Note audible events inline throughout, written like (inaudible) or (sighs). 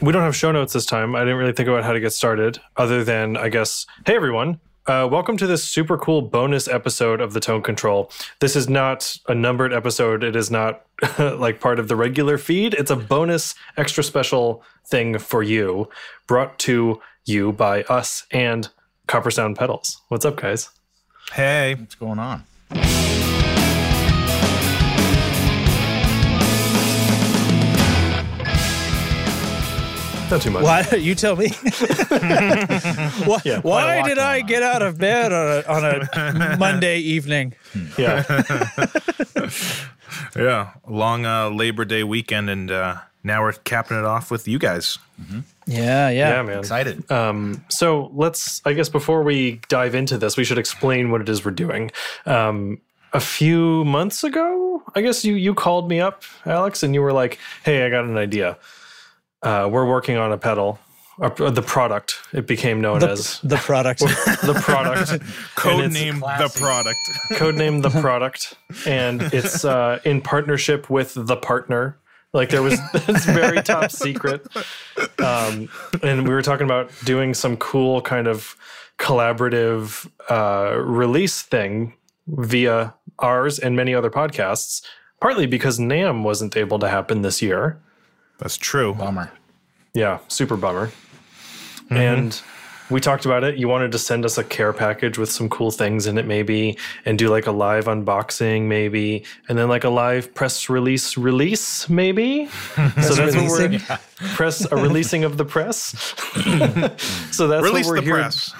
we don't have show notes this time. I didn't really think about how to get started, other than I guess, hey everyone, uh, welcome to this super cool bonus episode of the Tone Control. This is not a numbered episode. It is not (laughs) like part of the regular feed. It's a bonus, extra special thing for you, brought to you by us and Copper Sound Pedals. What's up, guys? Hey, What's going on? Not too much. Why you tell me? (laughs) why Yeah, why did I get out of bed on a, on a (laughs) Monday evening? Yeah. (laughs) yeah, long uh, Labor Day weekend, and uh, now we're capping it off with you guys. Yeah, yeah. Yeah, man. Excited. Um, so let's, I guess, before we dive into this, we should explain what it is we're doing. Um, a few months ago, I guess you you called me up, Alex, and you were like, "Hey, I got an idea. Uh, we're working on a pedal, uh, the product. It became known The, as the product. (laughs) the product, (laughs) (laughs) Code name the classic. product. codename the product, and it's uh, in partnership with the partner. Like there was it's very top secret, um, and we were talking about doing some cool kind of collaborative uh, release thing via ours and many other podcasts. Partly because NAMM wasn't able to happen this year. That's true. Bummer. Yeah, super bummer. Mm-hmm. And we talked about it. You wanted to send us a care package with some cool things in it, maybe, and do like a live unboxing, maybe, and then like a live press release release, maybe. (laughs) so that's what we're releasing? (laughs) press a releasing of the press. (laughs) so that's Release what we're the here. press.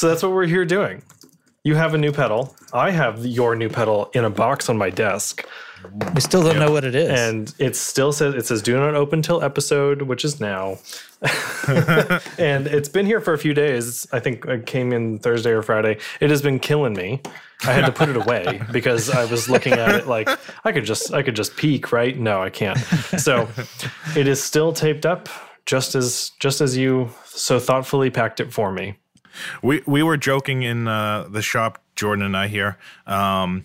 So that's what we're here doing. You have a new pedal. I have your new pedal in a box on my desk. We still don't know what it is. and it still says it says do not open till episode which is now. (laughs) And it's been here for a few days. I think it came in thursday or friday. It has been killing me. I had to put it away (laughs) because i was looking at it like i could just i could just peek right? No i can't. So (laughs) it is still taped up just as just as you so thoughtfully packed it for me. We we were joking in uh, the shop, Jordan and I here, um,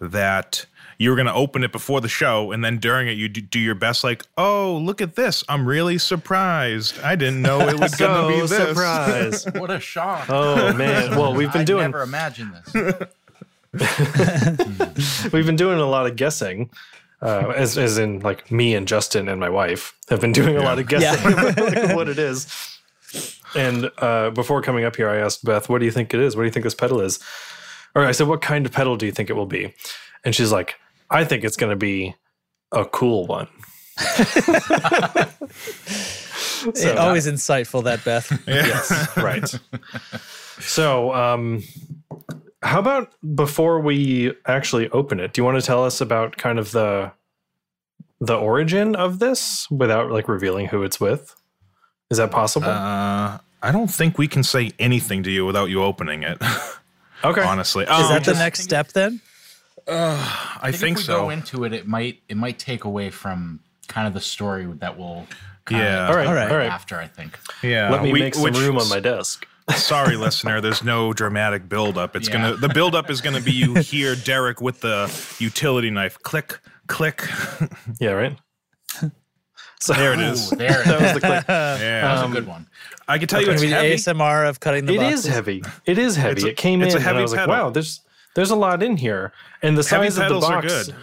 that you were going to open it before the show, and then during it you do, do your best, like, "Oh, look at this! I'm really surprised. I didn't know it was going to be (laughs) this." surprise (laughs) What a shock. oh man well we've been I doing never imagined this. (laughs) We've been doing a lot of guessing, uh, as as in like me and Justin and my wife have been doing a lot of guessing about like, what it is. And uh, before coming up here, I asked Beth, "What do you think it is? What do you think this pedal is?" Or I said, "What kind of pedal do you think it will be?" And she's like, "I think it's going to be a cool one." (laughs) Eh, always insightful, that Beth. (laughs) yes, (laughs) right. So, um, how about before we actually open it, do you want to tell us about kind of the the origin of this without like revealing who it's with? Is that possible? Uh, I don't think we can say anything to you without you opening it. okay. Honestly, Is Um, that the just next step then? I think if think we so. go into it, it might it might take away from kind of the story that will. Kind Yeah. of All right, all right. After I think. yeah, Let me we- make some which- room on my desk. (laughs) Sorry, listener. There's no dramatic buildup. It's Yeah. gonna the buildup is gonna be you hear Derek with the utility knife click click. Yeah, right. So (laughs) There it is. Ooh, there. (laughs) that was the click. Yeah, that was um, a good one. I can tell you It's it's the heavy. ASMR of cutting the It boxes. is heavy. It is heavy. A- it came it's in a heavy and I was pedal. like, wow, there's there's a lot in here. And the Heavy size of the box good.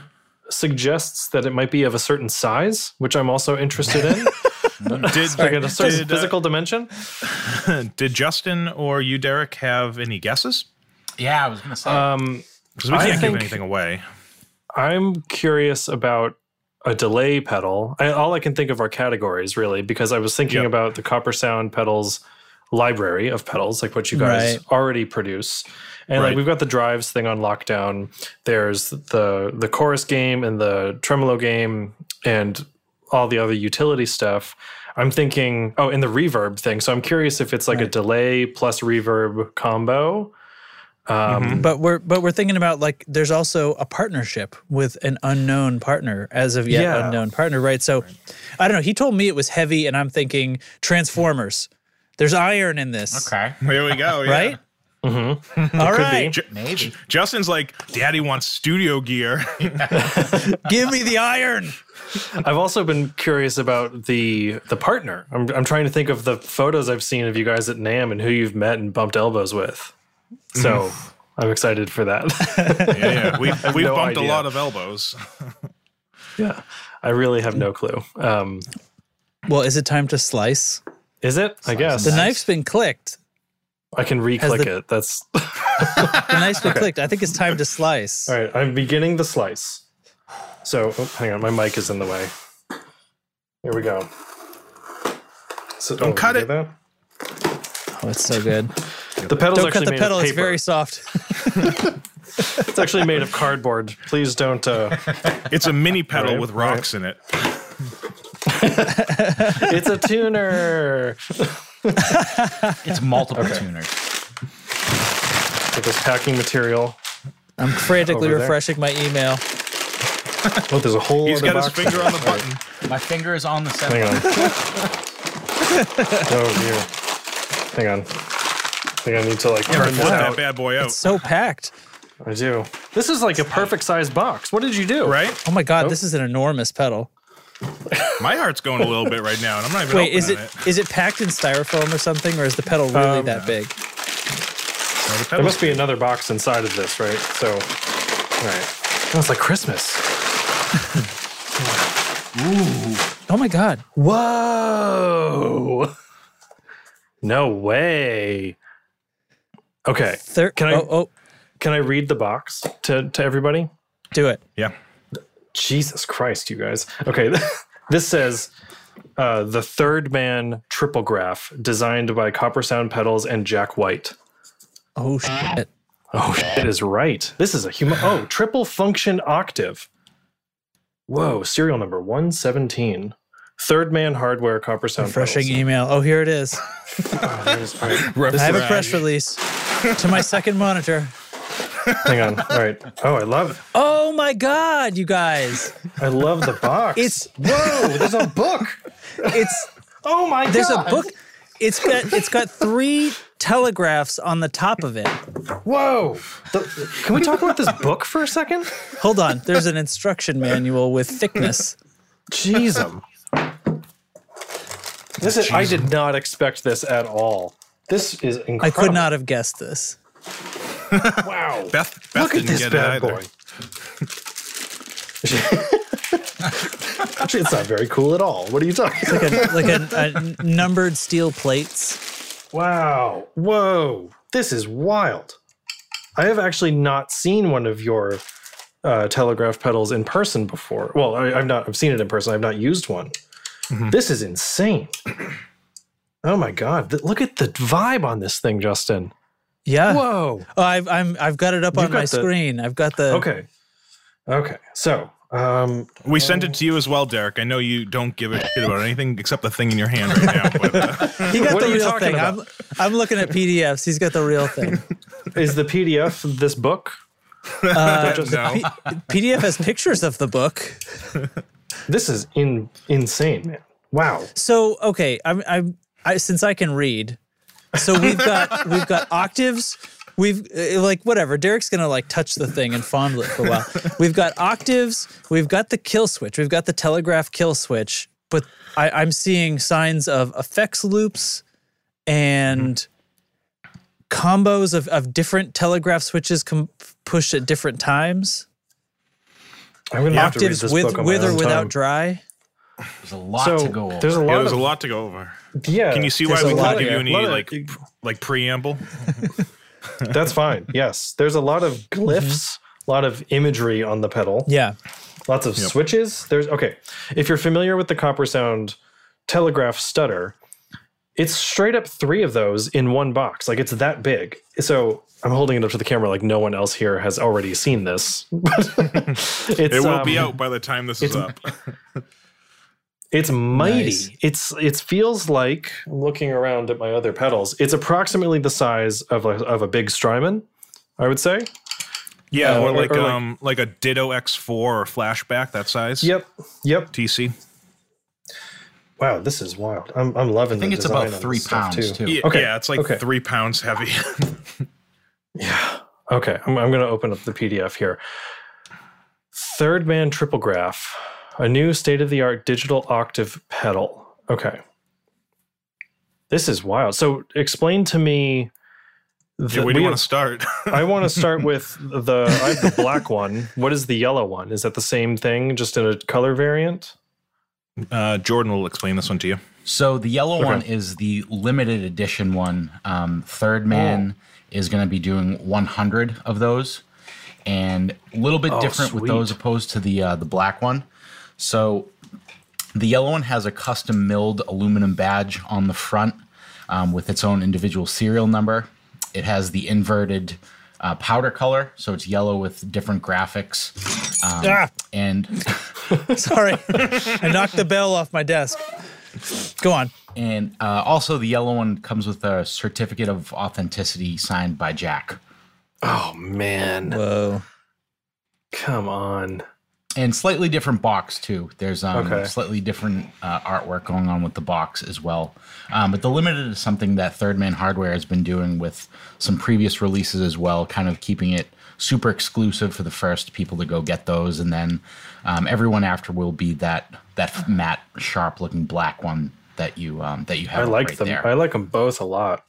suggests that it might be of a certain size, which I'm also interested in. (laughs) Did like at a certain did, uh, physical dimension. (laughs) did Justin or you, Derek, have any guesses? Yeah, I was gonna say. Um, Because we I can't think- give anything away. I'm curious about a delay pedal. I, all I can think of are categories, really, because I was thinking Yep. about the Copper Sound pedals library of pedals, like what you guys Right. already produce. And Right. like we've got the drives thing on lockdown. There's the the chorus game and the tremolo game and all the other utility stuff. I'm thinking, oh, and the reverb thing. So I'm curious if it's like a delay plus reverb combo. Um, But we're but we're thinking about like there's also a partnership with an unknown partner as of yet Yeah. unknown partner, right? So I don't know. He told me it was heavy, and I'm thinking Transformers. There's iron in this, okay. Here we go. yeah. right? All right, Ju- Maybe. Justin's like, Daddy wants studio gear. (laughs) give me the iron. I've also been curious about the the partner. I'm I'm trying to think of the photos I've seen of you guys at NAMM and who you've met and bumped elbows with. So I'm excited for that. (laughs) Yeah, yeah. We, (laughs) we've no bumped a lot of elbows. yeah, I really have no clue. Um, Well, is it time to slice? Is it? I guess The knife's been clicked. I can re-click the- it. That's (laughs) The knife's been clicked. I think it's time to slice. all right. I'm beginning the slice. So oh, hang on, my mic is in the way. Here we go. So, Don't cut it. get Oh, it's so good. The pedal's Don't cut the pedal. Of It's very soft. (laughs) (laughs) It's actually made of cardboard. Please don't. Uh, It's a mini pedal Right, with rocks in it. It's a tuner. It's multiple tuners. With this packing material. I'm frantically Over there. refreshing my email. Oh, there's a whole. He's other got his finger there. on the All right, button. My finger is on the Hang center. on. oh dear. Hang on. I think I need to like turn Flip this that out. bad boy out. So packed. I do. This is like a perfect size box. What did you do? Right? Oh my god, this is an enormous pedal. My heart's going a little bit right now, and I'm not even Wait, is it opening is it packed in styrofoam or something, or is the pedal really Um, that big? No, the There pedal's- must be another box inside of this, right? So, all right. Oh, it's like Christmas. Ooh. (laughs) Oh my god. Whoa. No way. Okay. Thir- Can I- oh, oh, Can I read the box to, to everybody? do it. Yeah. Jesus Christ, you guys. Okay. (laughs) this says uh, the third man triple graph designed by Copper Sound Pedals and Jack White. Oh shit. Oh, shit is right. This is a human. Oh, triple function octave. Whoa, serial number 117. Third man hardware Copper Sound Refreshing pedals. email. Oh, here it is. (laughs) Oh, there it is. All right. I have a press release to my second monitor. Hang on. All right. Oh, I love Oh my god, you guys. I love the box. It's whoa, there's a book. it's Oh my god. there's god. a book. It's got it's got three telegraphs on the top of it. Whoa. The- can we talk about this book for a second? Hold on. There's an instruction manual with thickness. Jeez. um. This is, I did not expect this at all. This is incredible. I could not have guessed this. Wow. (laughs) Beth, Beth Look at didn't this get bad it either. boy. (laughs) Actually, it's not very cool at all. What are you talking about? Like a, like a, a numbered steel plates. Wow. Whoa. This is wild. I have actually not seen one of your uh, telegraph pedals in person before. Well, I, I've not. I've seen it in person. I've not used one. This is insane. (clears throat) Oh my god! Th- look at the vibe on this thing, Justin. Yeah. Whoa. Oh, I've I'm I've got it up You've on my the- screen. I've got the Okay. Okay. So, um, We sent it to you as well, Derek. I know you don't give a shit about anything except the thing in your hand right now. But uh, (laughs) He got What the are real thing. I'm I'm looking at PDFs. He's got the real thing. is the PDF this book? Uh, no. P- PDF has pictures of the book. This is in insane, man. Wow. So okay, I'm I'm I, since I can read. So we've got we've got octaves. We've uh, like whatever. Derek's gonna like touch the thing and fondle it for a while. (laughs) We've got octaves. We've got the kill switch. We've got the telegraph kill switch. But I, I'm seeing signs of effects loops and combos of, of different telegraph switches com- pushed at different times. I'm gonna have to read Octaves this with book on my with or without time. dry. There's a lot So to go over. there's a lot yeah, there's of a lot to go over. yeah. Can you see why we a lot couldn't give you lot any of- like like preamble? (laughs) That's fine. Yes, there's a lot of glyphs, a lot of imagery on the pedal, Yeah. lots of switches. There's okay. If you're familiar with the Copper Sound telegraph stutter, it's straight up three of those in one box. Like it's that big. So I'm holding it up to the camera like no one else here has already seen this. (laughs) (laughs) It will be um, out by the time this is up. It's mighty. Nice. It's it feels like I'm looking around at my other pedals. It's approximately the size of a, of a big Strymon, I would say. Yeah, Uh, or or- like or like- um like a Ditto X4 or flashback that size. Yep. Yep. TC. Wow, this is wild. I'm I'm loving. It. I think the it's about three this stuff, pounds too. Yeah, Okay, yeah, it's like okay. three pounds heavy. (laughs) Yeah. Okay. I'm I'm going to open up the PDF here. Third man triple graph. A new state of the art digital octave pedal. Okay. This is wild. So explain to me. Yeah, where do you we want to start? I want to start (laughs) with the I have the black one. What is the yellow one? Is that the same thing, just in a color variant? uh, Jordan will explain this one to you. So the yellow one is the limited edition one. Um, Third Man is going to be doing 100 of those, and a little bit Oh, different with those opposed to the uh, the black one. So the yellow one has a custom milled aluminum badge on the front um, with its own individual serial number. It has the inverted uh, powder color, so it's yellow with different graphics. Um, Ah, and (laughs) sorry, I knocked the bell off my desk. Go on. and uh, also the yellow one comes with a certificate of authenticity signed by Jack. Oh man, Whoa. come on! And slightly different box too. There's um, Okay. slightly different uh, artwork going on with the box as well. Um, but the limited is something that Third Man Hardware has been doing with some previous releases as well, kind of keeping it super exclusive for the first people to go get those, and then um, everyone after will be that that matte, sharp looking black one that you um, that you have I like right them. there. I like them both a lot.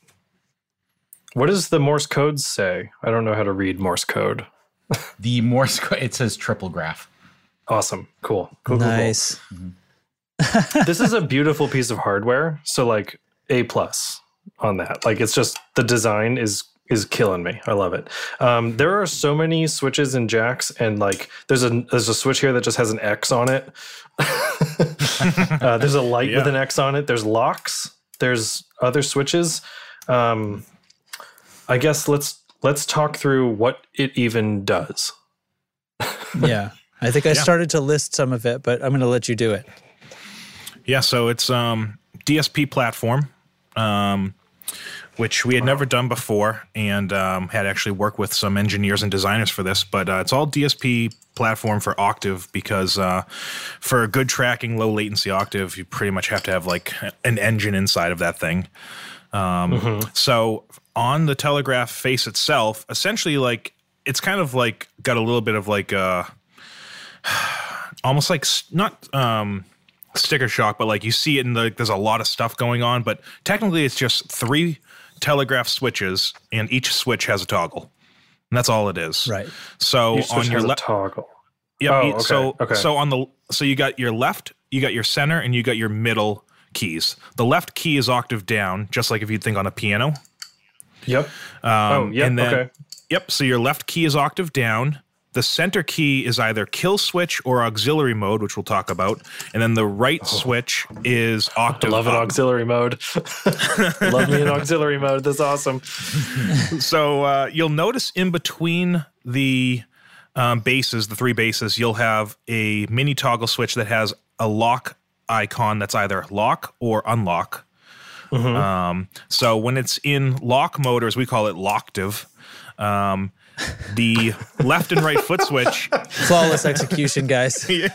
What does the Morse code say? I don't know how to read Morse code. (laughs) the Morse co- it says triple graph. Awesome, cool, cool, cool, cool. Nice. this is a beautiful piece of hardware. So like a plus on that. Like it's just the design is is killing me. I love it. Um, there are so many switches and jacks, and like there's a there's a switch here that just has an X on it. (laughs) uh, there's a light with an X on it. There's locks. There's other switches. Um, I guess let's let's talk through what it even does. Yeah. I think I started to list some of it, but I'm going to let you do it. Yeah, so it's um DSP platform, um, which we had never done before, and um, had actually worked with some engineers and designers for this. But uh, it's all DSP platform for Octave because uh, for a good tracking, low latency Octave, you pretty much have to have like an engine inside of that thing. Um, So on the Telegraph face itself, essentially, like it's kind of like got a little bit of like uh (sighs) almost like not um sticker shock, but like you see it in the there's a lot of stuff going on, but technically it's just three telegraph switches and each switch has a toggle. And that's all it is. Right. So Each on your left toggle. yeah, Oh, okay, so okay. so on the so you got your left, you got your center and you got your middle keys. The left key is octave down, just like if you'd think on a piano. Yep. Um, oh, yep. okay. Yep. So your left key is octave down. The center key is either kill switch or auxiliary mode, which we'll talk about. And then the right switch is octave Oh. Love an auxiliary mode. (laughs) Love me an auxiliary mode. That's awesome. (laughs) So uh, you'll notice in between the um, bases, the three bases, you'll have a mini toggle switch that has a lock icon that's either lock or unlock. Um, so when it's in lock mode, or as we call it, locktive, um, the left and right foot switch. Flawless execution, guys. (laughs) yeah.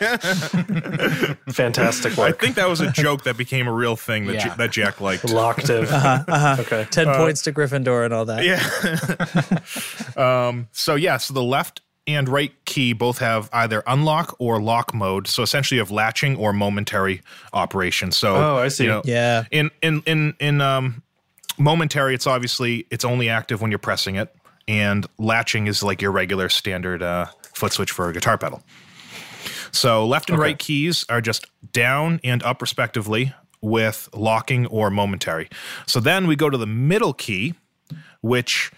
Fantastic I think that was a joke that became a real thing that, Yeah. J- that Jack liked. Locktive. Uh-huh, (laughs) Okay. 10 points to Gryffindor and all that. Yeah. (laughs) um, so yeah, so the left and right key both have either unlock or lock mode. So essentially, of latching or momentary operation. So Oh, I see. you know, Yeah. in in in in um, momentary, it's obviously it's only active when you're pressing it, and latching is like your regular standard uh, foot switch for a guitar pedal. So left and Okay. right keys are just down and up respectively with locking or momentary. So then we go to the middle key, which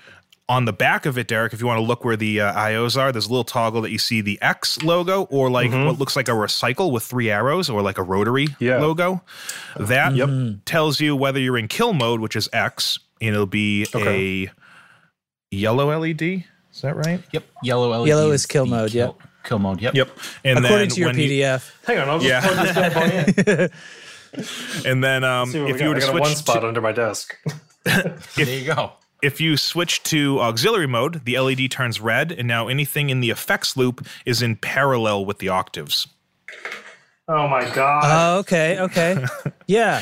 on the back of it, Derek, if you want to look where the uh, IOs are, there's a little toggle that you see the X logo or like what looks like a recycle with three arrows or like a rotary Yeah. logo. That tells you whether you're in kill mode, which is X, and it'll be Okay. a yellow LED. Is that right? Yep, yellow LED. Yellow is kill mode, Kill, yep. kill mode. Yep. Yep. And According then to your when you- PDF. Hang on. I'll just Yeah. plug this bad boy in. (laughs) and then um, if we you got. were to I got a switch one to- spot under my desk. (laughs) There you go. if you switch to auxiliary mode, the LED turns red, and now anything in the effects loop is in parallel with the octaves. Oh my god. Oh, okay. Okay. (laughs) Yeah.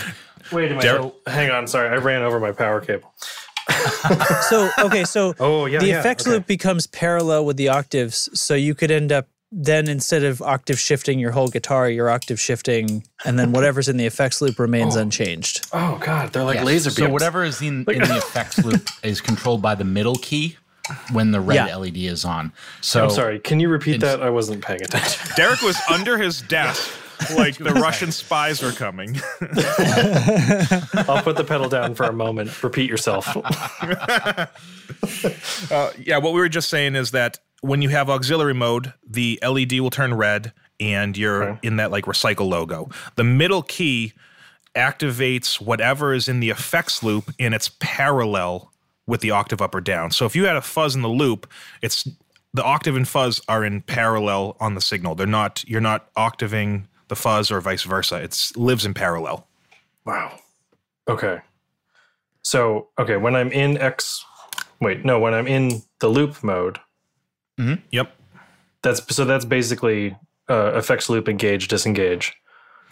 Wait a minute. Derek- Hang on. Sorry, I ran over my power cable. (laughs) So, okay. So (laughs) Oh yeah. the yeah, effects okay. loop becomes parallel with the octaves. So you could end up then instead of octave shifting your whole guitar, you're octave shifting, and then whatever's in the effects loop remains oh. unchanged. Oh god, they're like Yes. laser beams. So whatever is in, in the (laughs) effects loop is controlled by the middle key when the red Yeah. LED is on. So I'm sorry. Can you repeat that? I wasn't paying attention. Derek was under his desk (laughs) like the Russian spies were coming. (laughs) I'll put the pedal down for a moment. Repeat yourself. (laughs) Uh, yeah, what we were just saying is that when you have auxiliary mode, the LED will turn red and you're Okay. in that like recycle logo. The middle key activates whatever is in the effects loop and it's parallel with the octave up or down. So if you had a fuzz in the loop, it's the octave and fuzz are in parallel on the signal. They're not you're not octaving the fuzz or vice versa. It lives in parallel. Wow. Okay. So, okay, when I'm in X, wait, no, when I'm in the loop mode, Yep. that's so that's basically uh, effects loop engage disengage.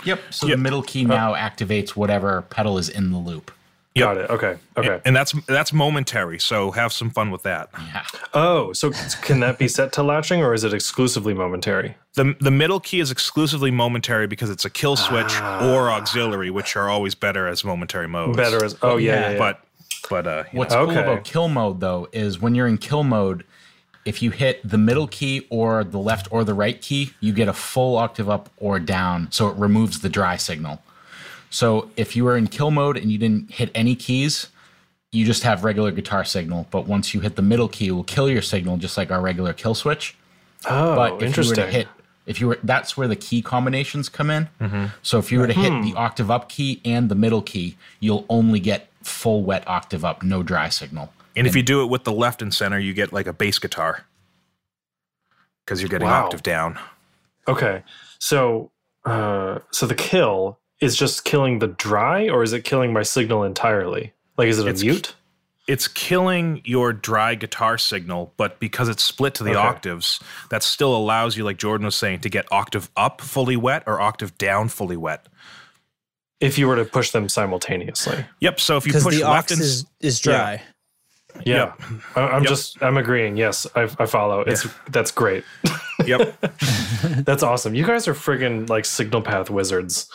Yep. So Yep. the middle key now activates whatever pedal is in the loop. Got it. Okay. Okay. And that's that's momentary. So have some fun with that. Yeah. Oh, so can that be set to latching or is it exclusively momentary? The the middle key is exclusively momentary because it's a kill switch or auxiliary, which are always better as momentary modes. Better as oh yeah, yeah, yeah. but but uh, What's know, cool Okay. about kill mode though is when you're in kill mode, if you hit the middle key or the left or the right key, you get a full octave up or down, so it removes the dry signal. So if you were in kill mode and you didn't hit any keys, you just have regular guitar signal. But once you hit the middle key, it will kill your signal just like our regular kill switch. oh, But if you were to hit, if you were, that's where the key combinations come in. So if you were to hit the octave up key and the middle key, you'll only get full wet octave up, no dry signal. and if you do it with the left and center, you get like a bass guitar because you're getting Wow. octave down. Okay. So uh so the kill is just killing the dry or is it killing my signal entirely? Like is it a It's- mute? It's killing your dry guitar signal, but because it's split to the Okay. octaves, that still allows you, like Jordan was saying, to get octave up fully wet or octave down fully wet. If you were to push them simultaneously. Yep. So if you Because push the left aux and is, is dry. Yeah. I, I'm Yep. just I'm agreeing. Yes, I, I follow. It's that's great. yep, (laughs) That's awesome. You guys are friggin' like signal path wizards.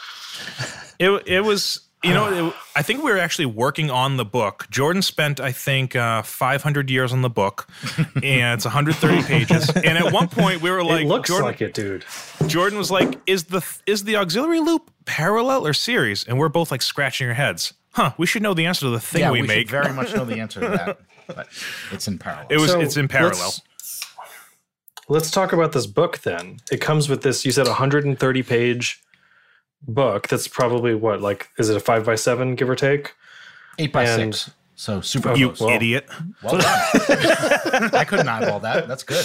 It it was you know it, I think we were actually working on the book. Jordan spent I think uh, 500 years on the book, (laughs) and it's 130 pages. And at one point we were like, it looks Jordan, like it, dude. Jordan was like, "Is the is the auxiliary loop parallel or series?" And we're both like scratching our heads. Huh? We should know the answer to the thing yeah, we, we, make. should very much know the answer to that, (laughs) but it's in parallel. it was So it's in parallel. let's- Let's talk about this book then. It comes with this, you said 130 page book. That's probably what, like, is it a five by seven, give or take? Eight by and- six. So super You close. well. idiot! Well done. (laughs) I couldn't eyeball that. That's good.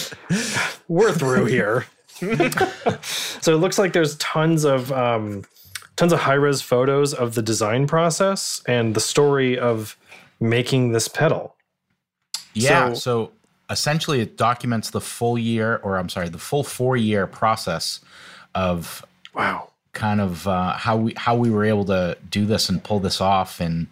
We're through here. (laughs) so it looks like there's tons of um, tons of high res photos of the design process and the story of making this pedal. Yeah. So- So, essentially, it documents the full year, or I'm sorry, the full four year process of Wow. Kind of uh, how we how we were able to do this and pull this off. And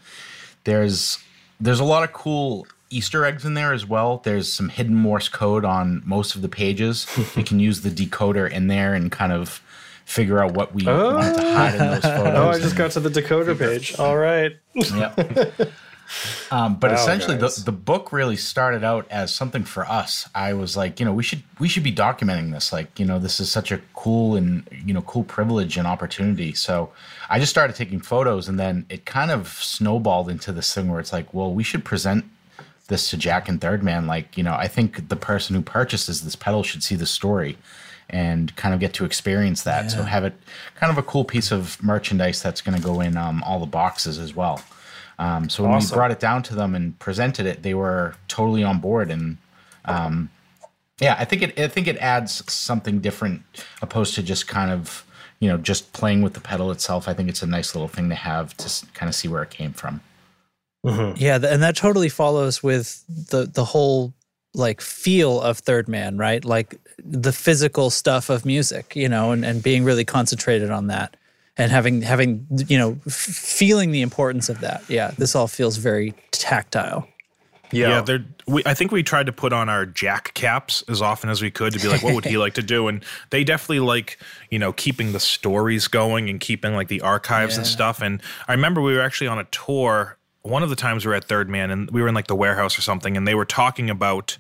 there's there's a lot of cool Easter eggs in there as well. There's some hidden Morse code on most of the pages. you can use the decoder in there and kind of figure out what we want to hide in those photos. (laughs) Oh, I just got to the decoder page. All right. Yep. (laughs) Um, but Wow, essentially, the, guys. the book really started out as something for us. I was like, you know, we should we should be documenting this. Like, you know, this is such a cool and you know cool privilege and opportunity. So I just started taking photos, and then it kind of snowballed into this thing where it's like, well, we should present this to Jack and Third Man. Like, you know, I think the person who purchases this pedal should see the story and kind of get to experience that. So have it kind of a cool piece of merchandise that's going to go in um, all the boxes as well. Um, so when Awesome. we brought it down to them and presented it, they were totally on board. And um, yeah, I think it I think it adds something different opposed to just kind of you know just playing with the pedal itself. I think it's a nice little thing to have to kind of see where it came from. Yeah, and that totally follows with the the whole like feel of Third Man, right? Like the physical stuff of music, you know, and, and being really concentrated on that and having having you know f- feeling the importance of that. Yeah, this all feels very tactile. Yeah. Yeah, they're. We, I think we tried to put on our Jack caps as often as we could to be like, what would he (laughs) like to do? And they definitely like, you know, keeping the stories going and keeping like the archives and stuff. And I remember we were actually on a tour. One of the times we were at Third Man, and we were in like the warehouse or something, and they were talking about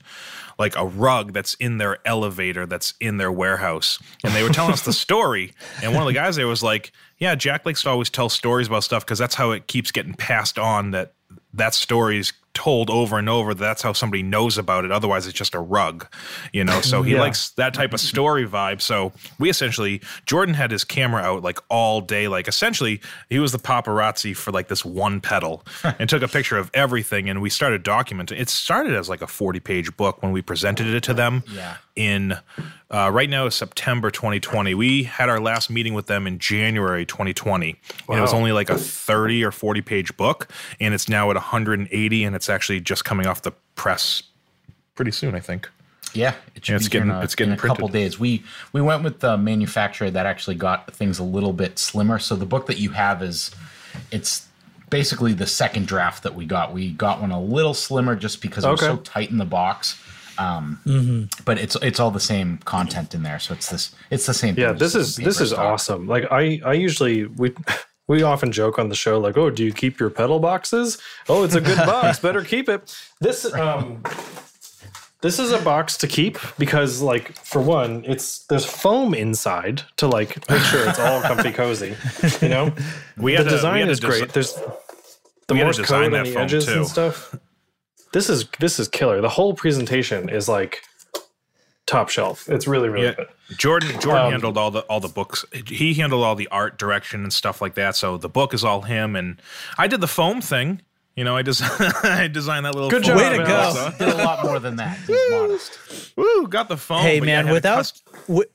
like a rug that's in their elevator that's in their warehouse. And they were telling us the story. And one of the guys there was like, Yeah, Jack likes to always tell stories about stuff because that's how it keeps getting passed on that that story's told over and over. That's how somebody knows about it. Otherwise, it's just a rug, you know. So he (laughs) Yeah. likes that type of story vibe. So we essentially, Jordan had his camera out like all day. Like essentially, he was the paparazzi for like this one pedal (laughs) and took a picture of everything. And we started documenting. It started as like a forty-page book when we presented it to them. Yeah. In uh, right now is September 2020. We had our last meeting with them in January 2020. And it was only like a 30 or 40 page book, and it's now at 180, and it's actually just coming off the press pretty soon, I think. Yeah, it should it's be getting- a, it's getting in a couple days. We we went with the manufacturer that actually got things a little bit slimmer. So the book that you have is it's basically the second draft that we got. We got one a little slimmer just because it was so tight in the box. Um, But it's it's all the same content in there, so it's this it's the same. Yeah, thing, this is this is stock. awesome. Like I I usually we (laughs) we often joke on the show like, "Oh, do you keep your pedal boxes? Oh, it's a good (laughs) box. Better keep it." This um this is a box to keep because like for one, it's there's foam inside to like make sure it's all (laughs) comfy cozy, you know? We the had to- we design had is to desi- great. There's the we had to Morse design code that on the foam, edges too. and stuff. This is this is killer. The whole presentation is like top shelf. It's really really Yeah, good. Jordan Jordan Um, handled all the all the books. He handled all the art direction and stuff like that. So the book is all him, and I did the foam thing. You know, I just (laughs) I designed that little. Good foam job, Way to thing go. also. Did a lot more than that. He's modest. Woo, got the foam. hey but yeah, man, without cust- wi-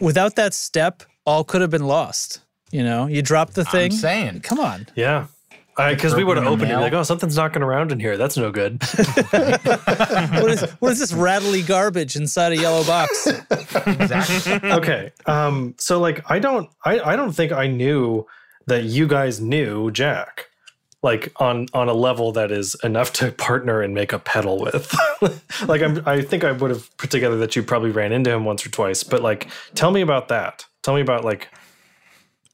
without that step, all could have been lost. You know, you drop the thing. I'm saying. Come on. Yeah. Because we would have opened it nail. like, oh, something's knocking around in here. That's no good. (laughs) (laughs) What is what is this rattly garbage inside a yellow box? Exactly. (laughs) okay. Um, so like I don't I, I don't think I knew that you guys knew Jack. Like on on a level that is enough to partner and make a pedal with. like I'm I think I would have put together that you probably ran into him once or twice. But like tell me about that. Tell me about like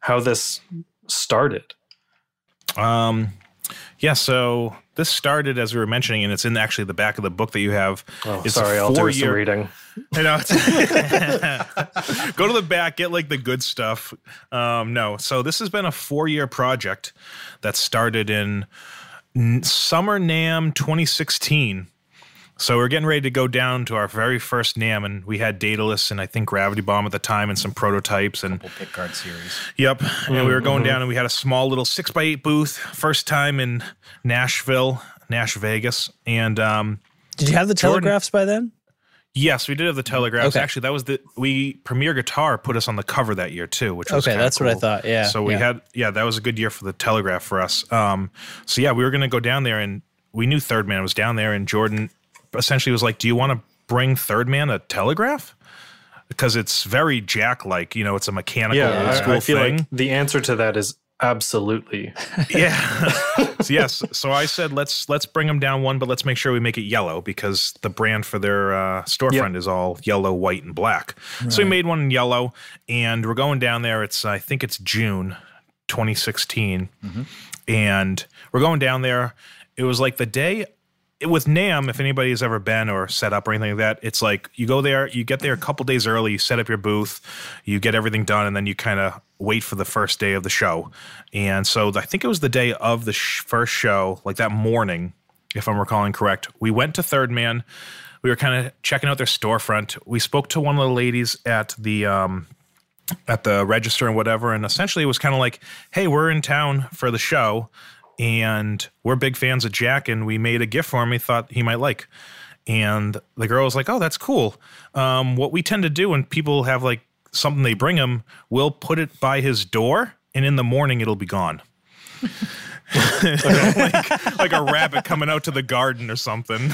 how this started. Um, yeah. So this started as we were mentioning, and it's in actually the back of the book that you have. Oh, it's sorry, I'll do some four-year- reading. (laughs) I know. (laughs) Go to the back, get like the good stuff. Um, no, so this has been a four-year project that started in n- summer NAMM 2016. So we're getting ready to go down to our very first NAMM, and we had Daedalus and I think Gravity Bomb at the time, and some prototypes, and Full pick guard series. Yep. And we were going down and we had a small little six by eight booth. First time in Nashville, Nash Vegas. And um Did you have the Jordan- telegraphs by then? yes, we did have the telegraphs. Okay. Actually, that was the we Premier Guitar put us on the cover that year too, which was Okay, kinda that's what I thought, yeah, So we yeah. had yeah, that was a good year for the telegraph for us. Um so yeah, we were gonna go down there and we knew Third Man was down there and Jordan essentially was like, Do you want to bring Third Man a telegraph? Because it's very Jack like, you know, it's a mechanical Yeah, old I- school I, feel thing. like the answer to that is absolutely. (laughs) yeah. So (laughs) yes so i said let's let's bring them down one but let's make sure we make it yellow because the brand for their uh, storefront is all yellow white and black. So we made one in yellow and we're going down there. It's i think it's june 2016 and we're going down there. It was like the day with NAMM, if anybody has ever been or set up or anything like that, it's like you go there, you get there a couple days early, you set up your booth, you get everything done, and then you kind of wait for the first day of the show. And so I think it was the day of the sh- first show, like that morning, if I'm recalling correct. We went to Third Man. We were kind of checking out their storefront. We spoke to one of the ladies at the um, at the register and whatever. And essentially, it was kind of like, hey, we're in town for the show and we're big fans of Jack and we made a gift for him we thought he might like. And the girl was like, oh, that's cool. Um, what we tend to do when people have like something they bring him, we'll put it by his door and in the morning it'll be gone. (laughs) (laughs) like, like a rabbit coming out to the garden or something. (laughs)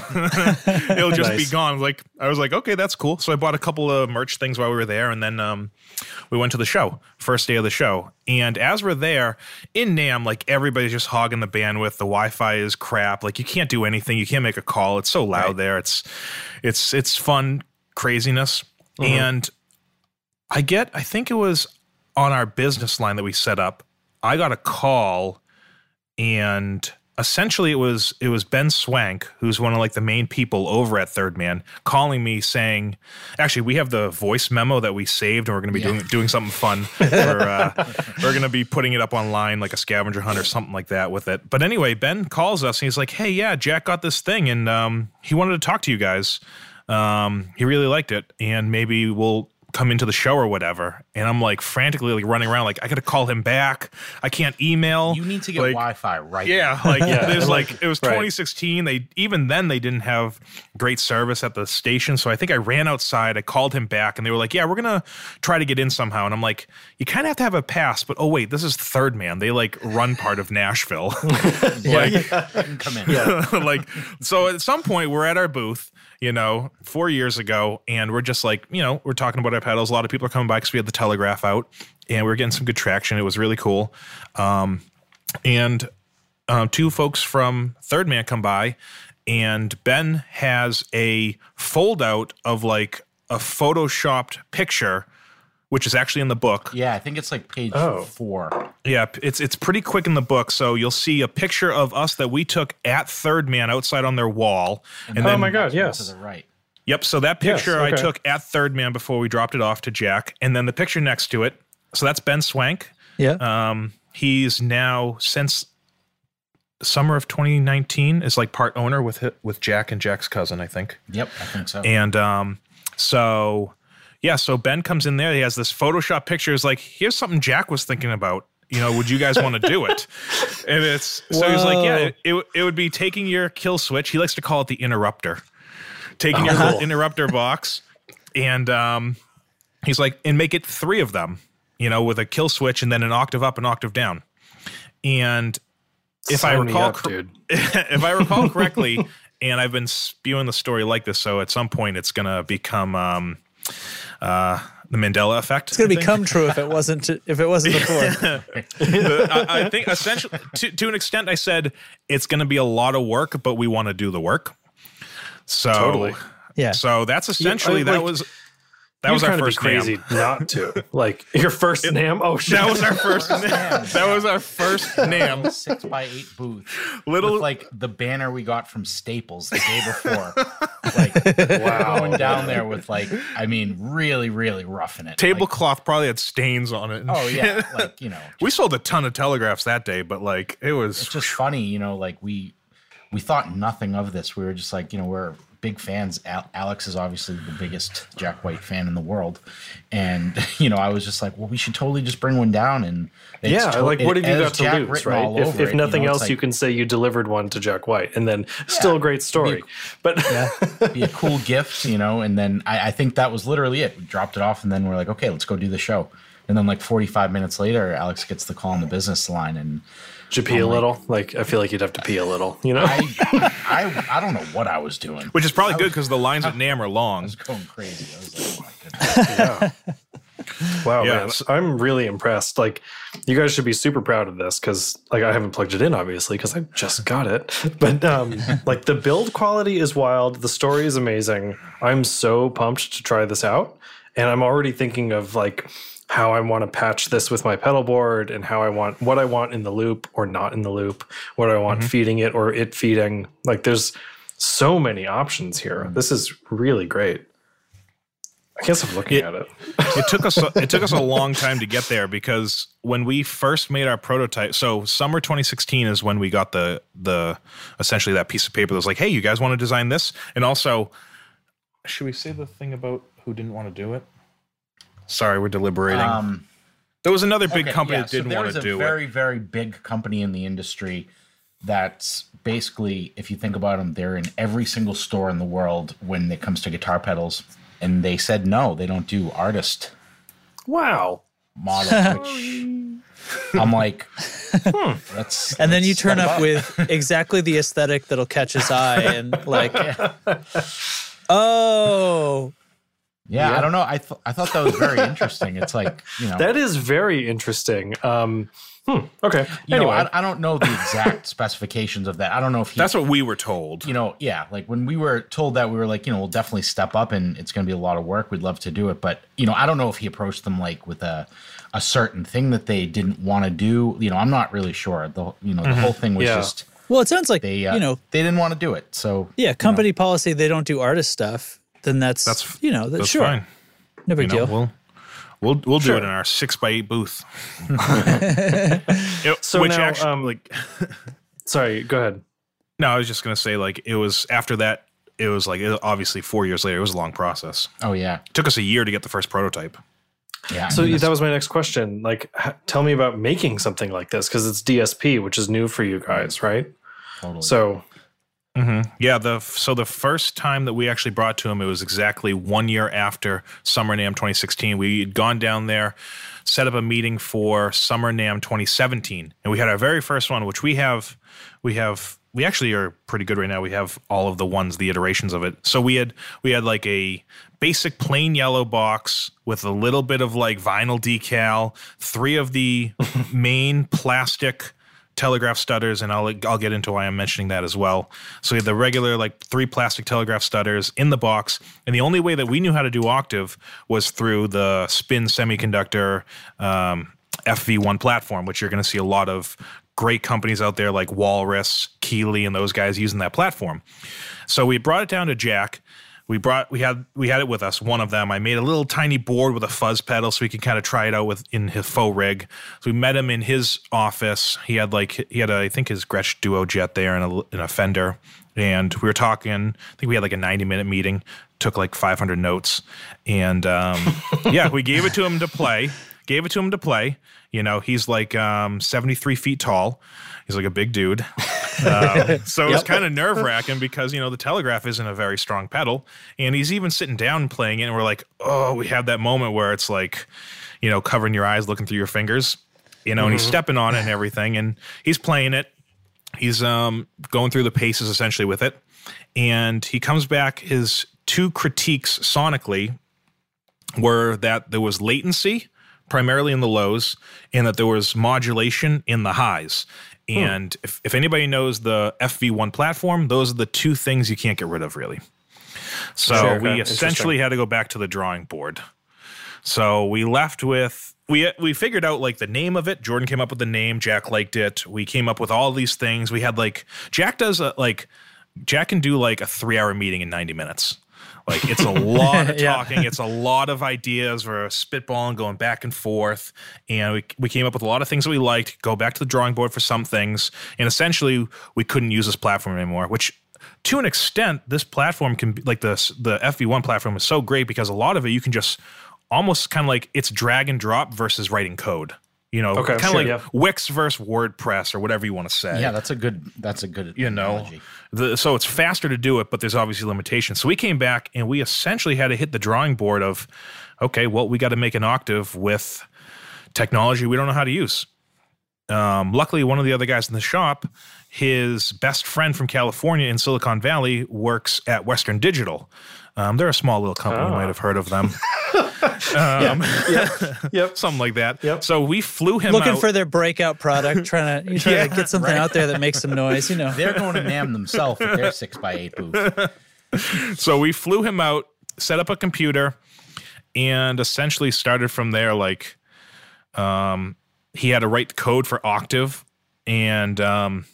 It'll just be gone. Like I was like, okay, that's cool. So I bought a couple of merch things while we were there, and then um, we went to the show, first day of the show. And as we're there in NAMM, like everybody's just hogging the bandwidth. The Wi-Fi is crap. Like you can't do anything. You can't make a call. It's so loud there. It's it's it's fun craziness. And I get, I think it was on our business line that we set up. I got a call and essentially it was it was Ben Swank, who's one of like the main people over at Third Man, calling me saying, actually we have the voice memo that we saved and we're going to be doing doing something fun. we're uh, (laughs) we're going to be putting it up online like a scavenger hunt or something like that with it. But anyway, Ben calls us and he's like, "Hey, yeah, Jack got this thing and um, he wanted to talk to you guys. Um, he really liked it and maybe we'll come into the show or whatever." And I'm like frantically like running around like I got to call him back. I can't email. You need to get Like, Wi-Fi right. yeah, like (laughs) Yeah, there's and, like, like- it was right. 2016. They even then they didn't have great service at the station, so I think I ran outside. I called him back, and they were like, "Yeah, we're gonna try to get in somehow." And I'm like, "You kind of have to have a pass, but oh wait, this is Third Man. They like run part of Nashville." (laughs) (laughs) now. You come in. Yeah. like so at some point we're at our booth you know four years ago and we're just like you know we're talking about our pedals a lot of people are coming by because we had the telegraph out and we are getting some good traction it was really cool um, and um, two folks from third man come by and ben has a fold out of like a photoshopped picture which is actually in the book Yeah, I think it's like page Oh. four. yeah, it's it's pretty quick in the book. So you'll see a picture of us that we took at Third Man outside on their wall, and Oh then my God, To yes. the right. Yep. So that Yes, picture I took at Third Man before we dropped it off to Jack, and then the picture next to it. So that's Ben Swank. Yeah. Um, he's now since summer of 2019 is like part owner with with Jack and Jack's cousin, I think. Yep, I think so. And um, so, yeah, so Ben comes in there. He has this Photoshop picture. Is like, here's something Jack was thinking about. You know, would you guys want to do it? (laughs) And it's so he's like, yeah, it, it, it would be taking your kill switch. He likes to call it the interrupter. Taking your Oh, little cool. interrupter box, and um, he's like, and make it three of them. You know, with a kill switch and then an octave up and octave down. And if I Sign me recall, up, cor- dude. (laughs) if I recall correctly, and I've been spewing the story like this, so at some point it's gonna become um, uh, the Mandela effect. It's gonna become true if it wasn't if it wasn't before. (laughs) I, I think essentially, to, to an extent, I said it's gonna be a lot of work, but we want to do the work. So, Totally. Yeah. so that's essentially I- that was that You'd was our kinda be first crazy NAMM. not to. (laughs) Like your first name. Oh shit. That was our first. (laughs) NAMM. that was our first (laughs) NAMM. six by eight booth. Little- with like the banner we got from Staples the day before. like wow. going down there with like, I mean, really, really roughing it. Like, Tablecloth probably had stains on it. and oh yeah, like you know, we sold a ton of telegraphs that day, but like it was it's just funny, you know, like we we thought nothing of this. We were just like, you know, we're big fans. Al- Alex is obviously the biggest Jack White fan in the world, and (laughs) you know, I was just like, well, we should totally just bring one down and Yeah, to- like what have you got to Jack lose, right? If, if it, you nothing know, else, it's you can say you delivered one to Jack White, and then still a great story. (laughs) But (laughs) be a cool gift, you know. And then I, I think that was literally it. We dropped it off, and then we're like, okay, let's go do the show. And then like 45 minutes later, Alex gets the call on the business line, and did you pee a little? Like I feel like you'd have to pee a little. You know? I (laughs) I, I don't know what I was doing. which is probably good because the lines at NAMM are long. I was going crazy. I was like, oh my goodness. yeah. Wow, Yeah, man, so- I'm really impressed. Like, you guys should be super proud of this because, like, I haven't plugged it in, obviously, because I just got it. (laughs) But, um, like, the build quality is wild. The story is amazing. I'm so pumped to try this out, and I'm already thinking of like how I want to patch this with my pedal board and how I want what I want in the loop or not in the loop, what I want mm-hmm. feeding it or it feeding. Like, there's so many options here. Mm. This is really great. I guess I'm looking It- at it. (laughs) it took us it took us a long time to get there because when we first made our prototype so summer 2016 is when we got the the essentially that piece of paper that was like hey you guys want to design this and also should we say the thing about who didn't want to do it sorry we're deliberating Um, there was another big okay, company yeah, that didn't so want to there's do a very, it very big company in the industry that's basically, if you think about them, they're in every single store in the world when it comes to guitar pedals. And they said no, they don't do artist Wow. model, (laughs) which I'm like, Hmm. let's. And then you turn step up with exactly the aesthetic that'll catch his eye and like, (laughs) oh, Yeah, Yeah. I don't know. I th- I thought that was very interesting. It's like you know, (laughs) That is very interesting. Um, hmm, okay. you anyway, know, I, I don't know the exact (laughs) specifications of that. I don't know if he, That's what we were told. you know, yeah, like when we were told that, we were like, you know, we'll definitely step up and it's going to be a lot of work. We'd love to do it, but you know, I don't know if he approached them like with a a certain thing that they didn't want to do. You know, I'm not really sure. The you know, the whole thing was Yeah. just well, it sounds like they uh, you know, they didn't want to do it. So yeah, company policy. They don't do artist stuff. Then that's That's you know, that's That's sure, fine. no big You know, deal. we'll we'll we'll Sure. do it in our six by eight booth. (laughs) It- So which now, actually, um, like, (laughs) sorry. Go ahead. no, I was just gonna say, like, it was after that. It was like it, obviously four years later. It was a long process. oh yeah, It took us a year to get the first prototype. yeah. I So mean, that was my next question. Like, h- tell me about making something like this because it's DSP, which is new for you guys, right? totally. So, Mm-hmm. Yeah, the so the first time that we actually brought to him, it was exactly one year after Summer NAMM 2016. We had gone down there, set up a meeting for Summer NAMM 2017, and we had our very first one, which we have, we have, we actually are pretty good right now. We have all of the ones, the iterations of it. So we had we had like a basic plain yellow box with a little bit of like vinyl decal, three of the (laughs) main plastic telegraph stutters, and I'll I'll get into why I'm mentioning that as well. So we had the regular like three plastic telegraph stutters in the box, and the only way that we knew how to do octave was through the Spin Semiconductor um, FV1 platform, which you're going to see a lot of great companies out there like Walrus, Keeley, and those guys using that platform. So we brought it down to Jack. We brought we had we had it with us. One of them. I made a little tiny board with a fuzz pedal so we could kind of try it out with in his faux rig. So we met him in his office. He had like he had a, I think his Gretsch Duo Jet there and a, and a Fender. And we were talking. I think we had like a ninety minute meeting. Took like five hundred notes. And um, (laughs) yeah, we gave it to him to play. Gave it to him to play. You know, he's like um, seventy three feet tall. He's like a big dude. Um, (laughs) so it was kind of nerve wracking because you know the telegraph isn't a very strong pedal, and he's even sitting down playing it, and we're like, oh, we have that moment where it's like, you know, covering your eyes, looking through your fingers, you know, and he's stepping on it and everything, and he's playing it. He's um, going through the paces essentially with it, and he comes back. His two critiques sonically were that there was latency primarily in the lows and that there was modulation in the highs. Hmm. And if, if anybody knows the FV1 platform, those are the two things you can't get rid of really. So Sure, we okay, essentially had to go back to the drawing board. So we left with we we figured out like the name of it. Jordan came up with the name. Jack liked it. We came up with all these things. We had like Jack does a, like Jack can do like a three hour meeting in ninety minutes. Like it's a lot of (laughs) Yeah. talking. It's a lot of ideas. We're spitballing, going back and forth, and we we came up with a lot of things that we liked. Go back to the drawing board for some things, and essentially we couldn't use this platform anymore. Which, to an extent, this platform can be like the the FV1 platform is so great because a lot of it you can just almost kind of like it's drag and drop versus writing code. You know, Okay, kind of sure, like yeah. Wix versus WordPress or whatever you want to say yeah, that's a good. That's a good. you know the, so it's faster to do it but there's obviously limitations so we came back and we essentially had to hit the drawing board of okay well we got to make an octave with technology we don't know how to use um, luckily one of the other guys in the shop his best friend from california in silicon valley works at western digital um, they're a small little company you Ah. might have heard of them (laughs) um, (laughs) yep. something like that Yep. so we flew him out. Looking out. for their breakout product, (laughs) trying to trying Yeah, to get something out there that makes some noise. You know, They're going to NAMM themselves with their six by eight booth. So we flew him out, set up a computer, and essentially started from there. Like, um, he had to write the code for Octave, and um,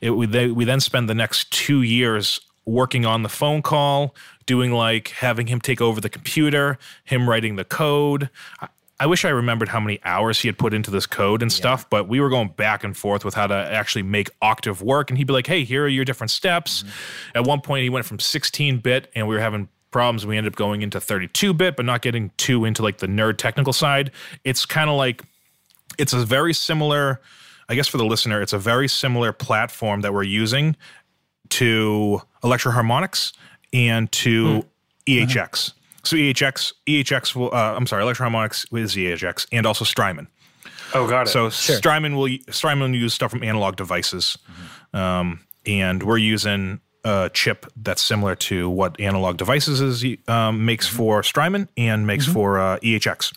it, we they, we then spent the next two years working on the phone call, doing like having him take over the computer, him writing the code. I, I wish I remembered how many hours he had put into this code and stuff, but we were going back and forth with how to actually make Octave work. And he'd be like, hey, here are your different steps. Mm-hmm. At one point, he went from 16 bit and we were having problems. We ended up going into 32 bit, but not getting too into like the nerd technical side. It's kind of like, it's a very similar, I guess for the listener, it's a very similar platform that we're using to Electro Harmonix and to EHX. So EHX, EHX will, uh, I'm sorry, Electro Harmonix is EHX and also Strymon. Oh, got it. So Strymon will Strymon will use stuff from analog devices, um, and we're using a chip that's similar to what analog devices is um, makes for Strymon and makes for uh, EHX.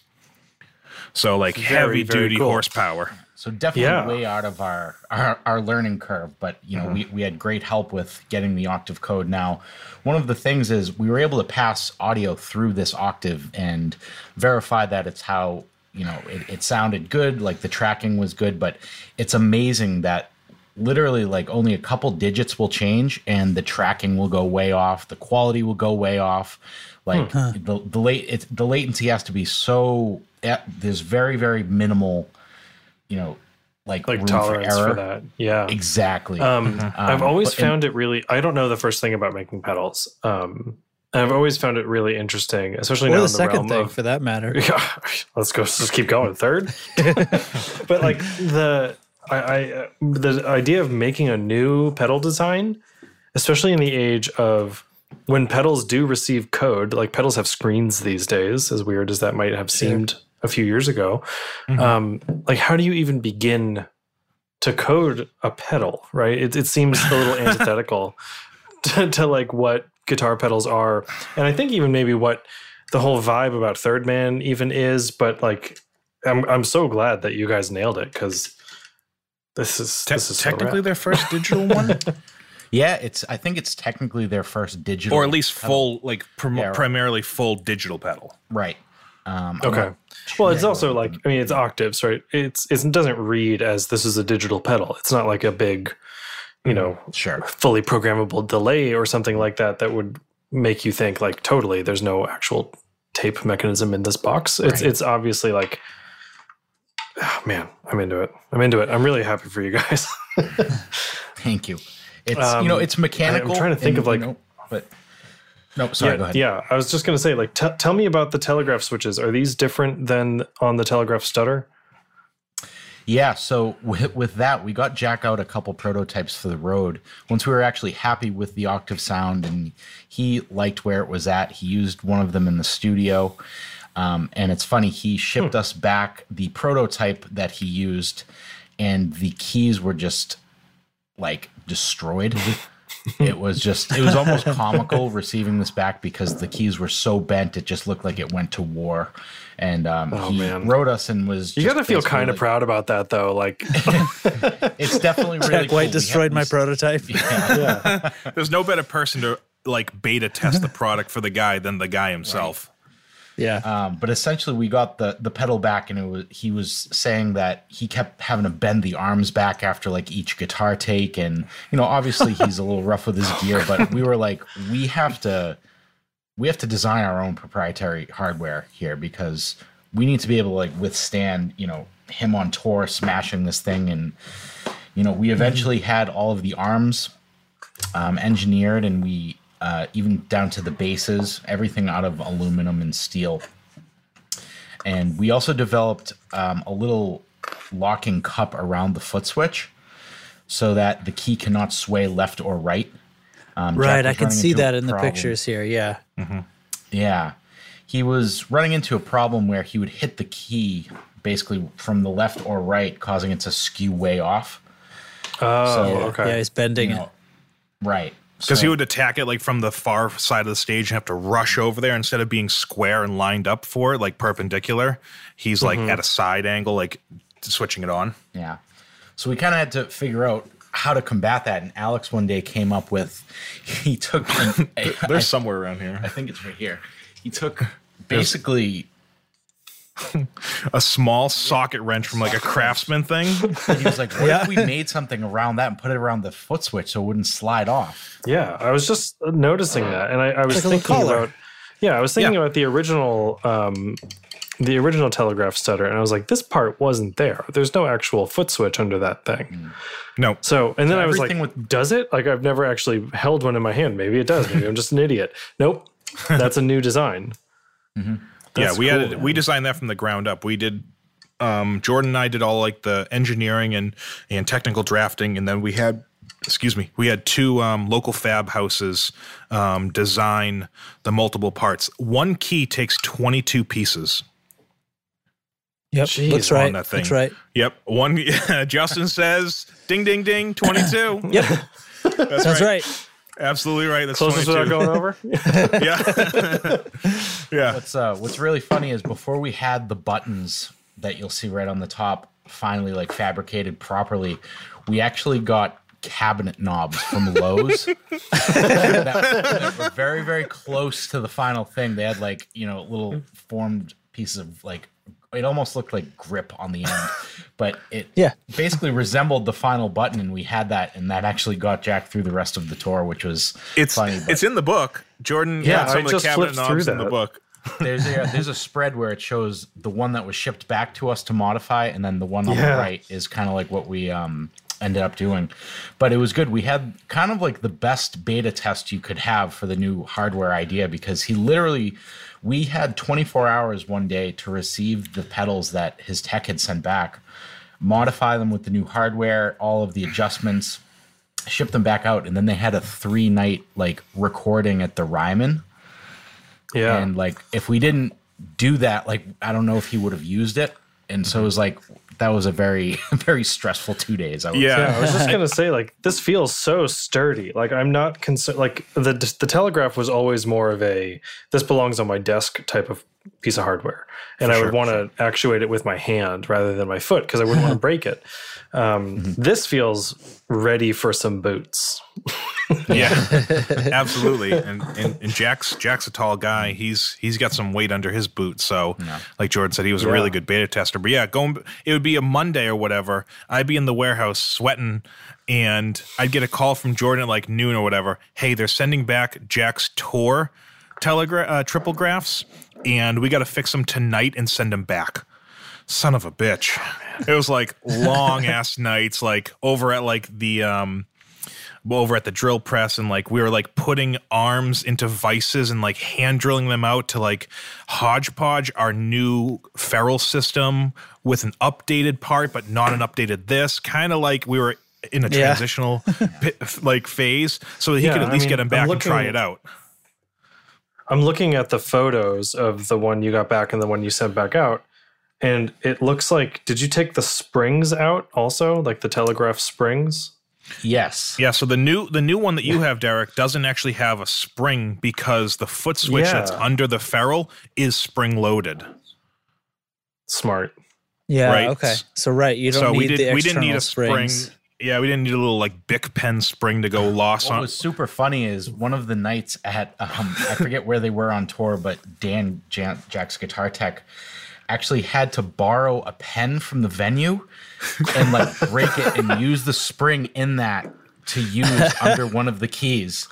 So like heavy very duty cool. horsepower. So definitely Yeah. way out of our, our our learning curve, but you know we, we had great help with getting the octave code. Now, one of the things is we were able to pass audio through this octave and verify that it's how you know it, it sounded good, like the tracking was good. But it's amazing that literally like only a couple digits will change and the tracking will go way off, the quality will go way off. Like the the late it's the latency has to be so eh, there's very very minimal you know, like, like room tolerance for for, error. that. Yeah. Exactly. Um, I've always but- and- found it really. I don't know the first thing about making pedals. Um, and I've always found it really interesting, especially Or now the in the second realm thing, of for that matter. (laughs) Yeah, let's go. Let's just keep going. Third, (laughs) but like the I, I uh, the idea of making a new pedal design, especially in the age of when pedals do receive code, like pedals have screens these days. As weird as that might have seemed a few years ago, um, like how do you even begin to code a pedal? Right? It, it seems a little (laughs) antithetical to, to like what guitar pedals are, and I think even maybe what the whole vibe about Third Man even is. But like, I'm I'm so glad that you guys nailed it because this is Te- this is technically rad. their first digital one, (laughs) yeah, it's I think it's technically their first digital or at least full, like prim- Yeah, right. primarily full digital pedal. right. Um, I'm okay. not Well, it's also like I mean, it's octaves, right? It's it doesn't read as this is a digital pedal. It's not like a big, you know, sure. fully programmable delay or something like that that would make you think like totally there's no actual tape mechanism in this box. It's Right. it's obviously like oh, man, I'm into it. I'm into it. I'm really happy for you guys. (laughs) (laughs) Thank you. It's you know Um, it's mechanical. I'm trying to think and, of, like- you know, but no, sorry. yeah, go ahead. yeah, I was just gonna say, like, t- tell me about the telegraph switches. Are these different than on the telegraph stutter? Yeah, so with, with that, we got Jack out a couple prototypes for the road. Once we were actually happy with the octave sound and he liked where it was at, he used one of them in the studio. Um, and it's funny, he shipped us back the prototype that he used, and the keys were just like destroyed. (laughs) it was just, it was almost comical receiving this back because the keys were so bent, it just looked like it went to war. And um, he man. wrote us and was. You got to feel kind of like- proud about that, though. Like, (laughs) (laughs) it's definitely really Jack cool. White We destroyed my these- prototype. (laughs) yeah, There's no better person to like beta test the product for the guy than the guy himself. Yeah. Um, but essentially, we got the the pedal back, and it was he was saying that he kept having to bend the arms back after like each guitar take, and you know, obviously he's a little rough with his gear, but we were like, we have to we have to design our own proprietary hardware here because we need to be able to like withstand you know him on tour smashing this thing, and you know, we eventually had all of the arms um, engineered, and we uh, even down to the bases, everything out of aluminum and steel. And we also developed um, a little locking cup around the foot switch so that the key cannot sway left or right. Um, right. I can see that in the pictures here. Yeah. Yeah. He was running into a problem where he would hit the key basically from the left or right, causing it to skew way off. oh, So, okay. Yeah. He's bending You it. right. Because So- he would attack it like from the far side of the stage and have to rush over there instead of being square and lined up for it, like perpendicular. He's like mm-hmm. at a side angle, like switching it on. Yeah. So we kind of had to figure out how to combat that. And Alex one day came up with, he took, (laughs) an, I, There's somewhere around here I think it's right here. He took basically, (laughs) a small socket wrench from like a craftsman thing. (laughs) he was like, what Yeah. if we made something around that and put it around the foot switch so it wouldn't slide off? Yeah, I was just uh, noticing that, and I, I was like thinking about. Yeah, I was thinking Yeah. about the original, um, the original telegraph stutter, and I was like, this part wasn't there. There's no actual foot switch under that thing. Mm. No, So, and then I was like, with- does it? Like, I've never actually held one in my hand. Maybe it does. Maybe I'm just an idiot. Nope, (laughs) that's a new design. yeah, That's we cool, had we designed that from the ground up. We did. Um, Jordan and I did all like the engineering and and technical drafting, and then we had. Excuse me. We had two um, local fab houses um, design the multiple parts. One key takes 22 pieces. Yep, Jeez, looks on right. that thing. That's right. Yep. One. (laughs) Justin says, "Ding, ding, ding, 22." (laughs) Yep, That's, that's right. right. Absolutely right. That's Closest 22. without going over. (laughs) Yeah. (laughs) yeah. What's uh, what's really funny is before we had the buttons that you'll see right on the top finally like fabricated properly, we actually got cabinet knobs from Lowe's (laughs) that, that were very very close to the final thing. They had like you know little formed pieces of like it almost looked like grip on the end, (laughs) but it Yeah. basically resembled the final button, and we had that, and that actually got Jack through the rest of the tour, which was It's funny. but- it's in the book. Jordan Yeah, had some I of the just cabinet through knobs in the that. book. (laughs) there's a there's a spread where it shows the one that was shipped back to us to modify, and then the one on the right is kind of like what we um ended up doing. But it was good. We had kind of like the best beta test you could have for the new hardware idea because he literally we had 24 hours one day to receive the pedals that his tech had sent back, modify them with the new hardware, all of the adjustments, ship them back out, and then they had a three night like recording at the Ryman. Yeah. And like, if we didn't do that, like, I don't know if he would have used it. And so it was like, that was a very, (laughs) very stressful two days. I would Yeah. Yeah, I was just (laughs) gonna say, like, this feels so sturdy. Like, I'm not concerned. Like, the the Telegraph was always more of a this belongs on my desk type of piece of hardware, and I would sure, want to actuate it with my hand rather than my foot because I wouldn't want to (laughs) break it. Um, This feels ready for some boots. Yeah, (laughs) absolutely. And, and and Jack's Jack's a tall guy. He's he's got some weight under his boots. So, like Jordan said, he was a really good beta tester. But yeah, going it would be a Monday or whatever. I'd be in the warehouse sweating, and I'd get a call from Jordan at like noon or whatever. Hey, they're sending back Jack's tour telegraph uh, triple graphs, and we got to fix them tonight and send them back. Son of a bitch! It was like long ass (laughs) nights, like over at like the um over at the drill press and like we were like putting arms into vices and like hand drilling them out to like hodgepodge our new ferrule system with an updated part but not an updated this kind of like we were in a Yeah. transitional (laughs) pi- like phase so that he Yeah, could at I least mean, get him I'm back and try it out I'm looking at the photos of the one you got back and the one you sent back out. And it looks like, did you take the springs out also? Like the telegraph springs? Yes. yeah so the new the new one that you have derek doesn't actually have a spring because the foot switch Yeah. that's under the ferrule is spring loaded Smart. Yeah. Right. Okay. So right, you don't so need we the did external we didn't need a springs. spring yeah we didn't need a little like bic pen spring to go lost What on was super funny is one of the nights at um, I forget where they were on tour, but Dan Jan- Jack's guitar tech actually had to borrow a pen from the venue and like (laughs) break it and use the spring in that to use under one of the keys.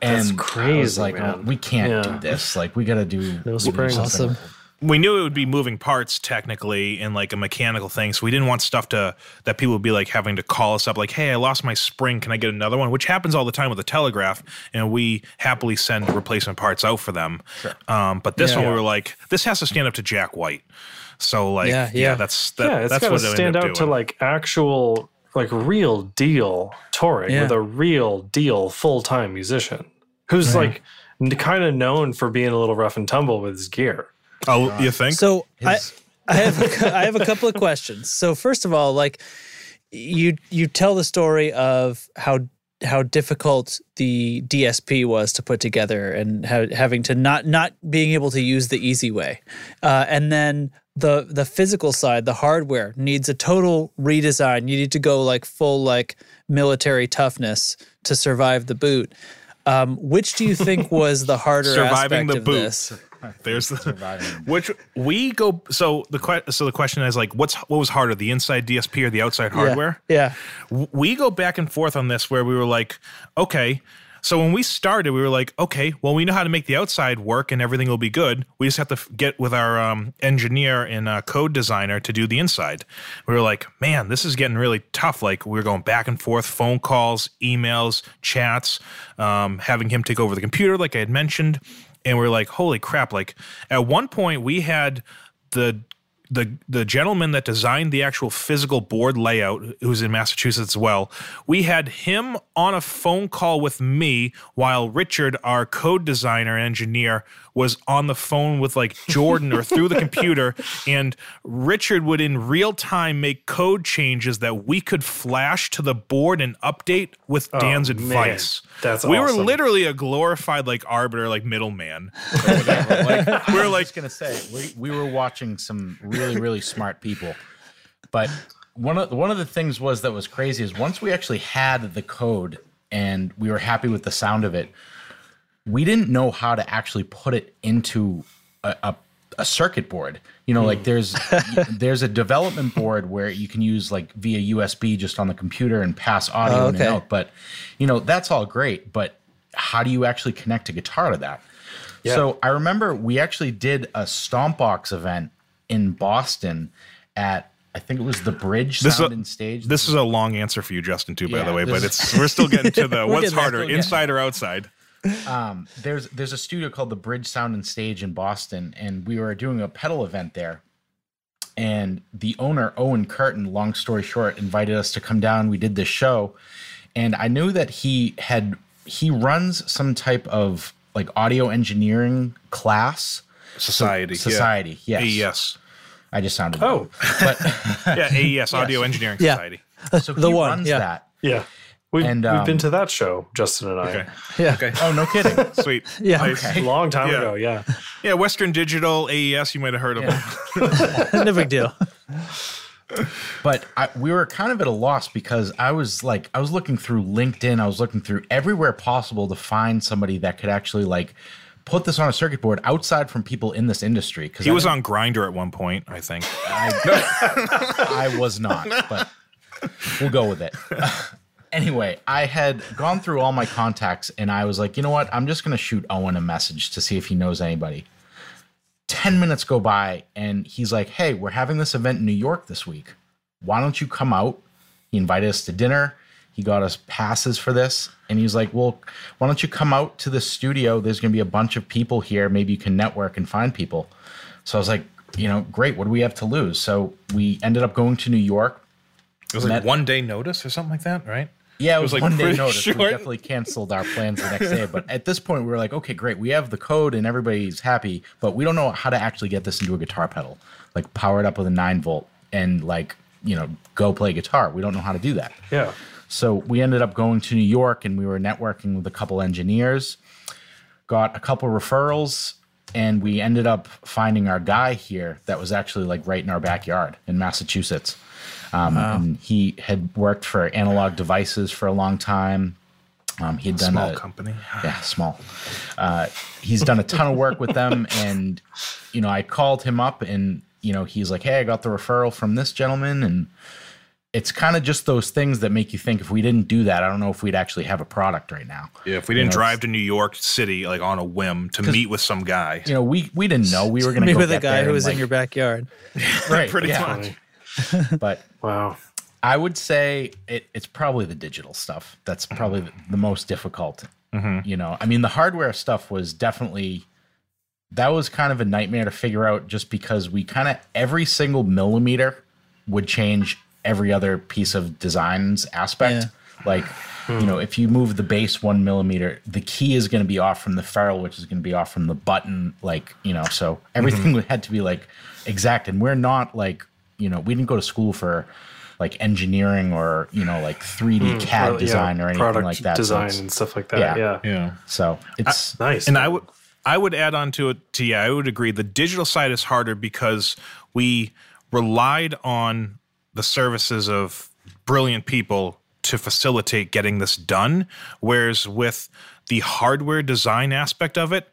And I was crazy, like, man. oh, we can't Yeah. do this. Like, we got to do No do springs. something. Awesome. We knew it would be moving parts technically and like a mechanical thing so we didn't want stuff to that people would be like having to call us up like hey i lost my spring can i get another one which happens all the time with the telegraph and we happily send replacement parts out for them um, but this Yeah. one we were like this has to stand up to jack white so like Yeah, yeah, yeah. that's that, yeah, it's that's got to what it stand ended out up to like actual, like real deal touring Yeah. with a real deal full time musician who's like kind of known for being a little rough and tumble with his gear. Oh you think So I, His- I have a, I have a couple of questions. So first of all, like you you tell the story of how how difficult the DSP was to put together and how, having to not not being able to use the easy way, uh, and then the the physical side, the hardware needs a total redesign. You need to go like full like military toughness to survive the boot. Um, which do you think (laughs) was the harder Surviving aspect the of boot. this? (laughs) there's the Surviving. (laughs) which we go so the que- so the question is like what's what was harder the inside dsp or the outside hardware Yeah. w- we go back and forth on this where we were like, okay. So when we started, we were like, okay, well, we know how to make the outside work and everything will be good. We just have to f- get with our um, engineer and uh, code designer to do the inside. We were like, man, this is getting really tough. Like we were going back and forth, phone calls, emails, chats, um, having him take over the computer, like I had mentioned. And we are like, holy crap. Like at one point, we had the the the gentleman that designed the actual physical board layout, who's in Massachusetts as well, we had him on a phone call with me while Richard, our code designer and engineer, was on the phone with like Jordan or through the computer, (laughs) and Richard would in real time make code changes that we could flash to the board and update with oh, Dan's Oh, man. advice. That's we were literally a glorified like arbiter, like middleman. Like, (laughs) we were I like was gonna say we, we were watching some really really smart people, but one of one of the things was that was crazy is once we actually had the code and we were happy with the sound of it, we didn't know how to actually put it into a, a, a circuit board. You know, like hmm. there's (laughs) there's a development board where you can use like via USB just on the computer and pass oh, audio Oh, in and out. But you know, that's all great. But how do you actually connect a guitar to that? So I remember we actually did a Stompbox event in Boston at I think it was the Bridge This Sound a- and Stage. This is a long answer for you, Justin, too, by Yeah, the way. But it's we're still getting to the (laughs) what's harder, inside or outside. um, there's there's a studio called the Bridge Sound and Stage in Boston, and we were doing a pedal event there. And the owner, Owen Curtin, long story short, invited us to come down. We did this show, and I knew that he had he runs some type of like audio engineering class. Society. Society, Yeah. yes. I just sounded Oh, but (laughs) Yeah, AES, (laughs) Audio Engineering Yeah. Society. (laughs) so The he one, runs yeah. that. yeah. We've, And, we've been um, to that show, Justin and I. Okay. Yeah. Okay. Oh, no kidding. Sweet. Yeah. Nice. A long time Yeah. ago, yeah. Yeah, Western Digital, AES, you might have heard of them. no big deal. but I, we were kind of at a loss because I was like, I was looking through LinkedIn, I was looking through everywhere possible to find somebody that could actually like put this on a circuit board outside from people in this industry. Because He was on Grindr at one point, I think. I, (laughs) I was not, but we'll go with it. (laughs) anyway, I had gone through all my contacts and I was like, you know what? I'm just going to shoot Owen a message to see if he knows anybody. 10 minutes go by and he's like, hey, we're having this event in New York this week. Why don't you come out? He invited us to dinner. He got us passes for this. And he's like, well, why don't you come out to the studio? There's going to be a bunch of people here. Maybe you can network and find people. So I was like, you know, great. What do we have to lose? So we ended up going to New York. It was like one day notice or something like that, right? Yeah, it was, was, like, one day notice. short. We definitely canceled our plans the next day. But at this point, we were like, okay, great. We have the code and everybody's happy, but we don't know how to actually get this into a guitar pedal, like power it up with a nine volt and like, you know, go play guitar. We don't know how to do that. Yeah. So we ended up going to New York and we were networking with a couple engineers, got a couple referrals, and we ended up finding our guy here that was actually like right in our backyard in Massachusetts. Um, and he had worked for analog devices for a long time. Um, he had done a Small a, company. yeah, small. Uh, he's done a ton of work with them, (laughs) and you know, I called him up, and you know, he's like, "Hey, I got the referral from this gentleman," and it's kind of just those things that make you think if we didn't do that, I don't know if we'd actually have a product right now. Yeah, if we didn't know, drive to New York City like on a whim to meet with some guy. You know, we we didn't know we were going to meet go with a guy who and, was in your backyard. (laughs) right, Pretty yeah. much. (laughs) But Wow. I would say it, it's probably the digital stuff that's mm-hmm. probably the, the most difficult. Mm-hmm. You know, I mean, the hardware stuff was definitely that was kind of a nightmare to figure out just because we kind of every single millimeter would change every other piece of design's aspect. Like, you know, if you move the base one millimeter, the key is going to be off from the ferrule, which is going to be off from the button. Like, you know, so everything mm-hmm. had to be like exact. And we're not like, you know, we didn't go to school for like engineering or you know like 3D mm, CAD Well, yeah, design or anything product like that. So Design it's- and stuff like that. yeah. Yeah. Yeah. So ah, it's Nice. And I would I would add on to it to yeah, I would agree. The digital side is harder because we relied on the services of brilliant people to facilitate getting this done. Whereas with the hardware design aspect of it,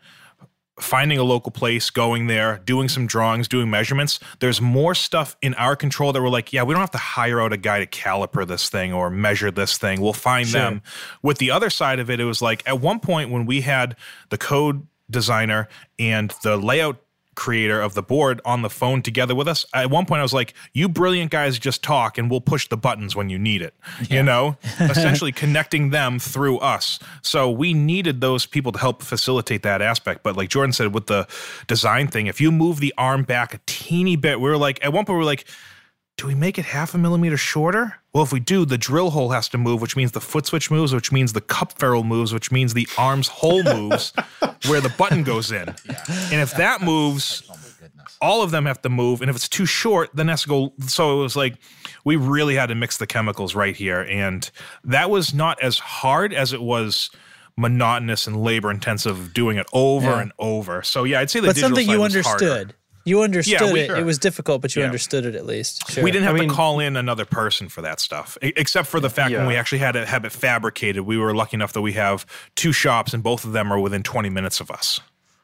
finding a local place, going there, doing some drawings, doing measurements. There's more stuff in our control that we're like, yeah, we don't have to hire out a guy to caliper this thing or measure this thing. We'll find them. With the other side of it, it was like at one point when we had the code designer and the layout creator of the board on the phone together with us. At one point, I was like, "You brilliant guys, just talk, and we'll push the buttons when you need it." You know, (laughs) essentially connecting them through us. So we needed those people to help facilitate that aspect. But like Jordan said, with the design thing, if you move the arm back a teeny bit, we were like, at one point, we're like do we make it half a millimeter shorter? Well, if we do, the drill hole has to move, which means the foot switch moves, which means the cup ferrule moves, which means the arm's hole moves (laughs) where the button goes in. And if that moves, all of them have to move. And if it's too short, then to go. So it was like we really had to mix the chemicals right here. And that was not as hard as it was monotonous and labor intensive doing it over Yeah. and over. So yeah, I'd say the but something you understood. You understood we- it. sure. It was difficult, but you Yeah. understood it at least. Sure. We didn't have I to mean- call in another person for that stuff, except for the fact when we actually had to have it fabricated. We were lucky enough that we have two shops, and both of them are within 20 minutes of us.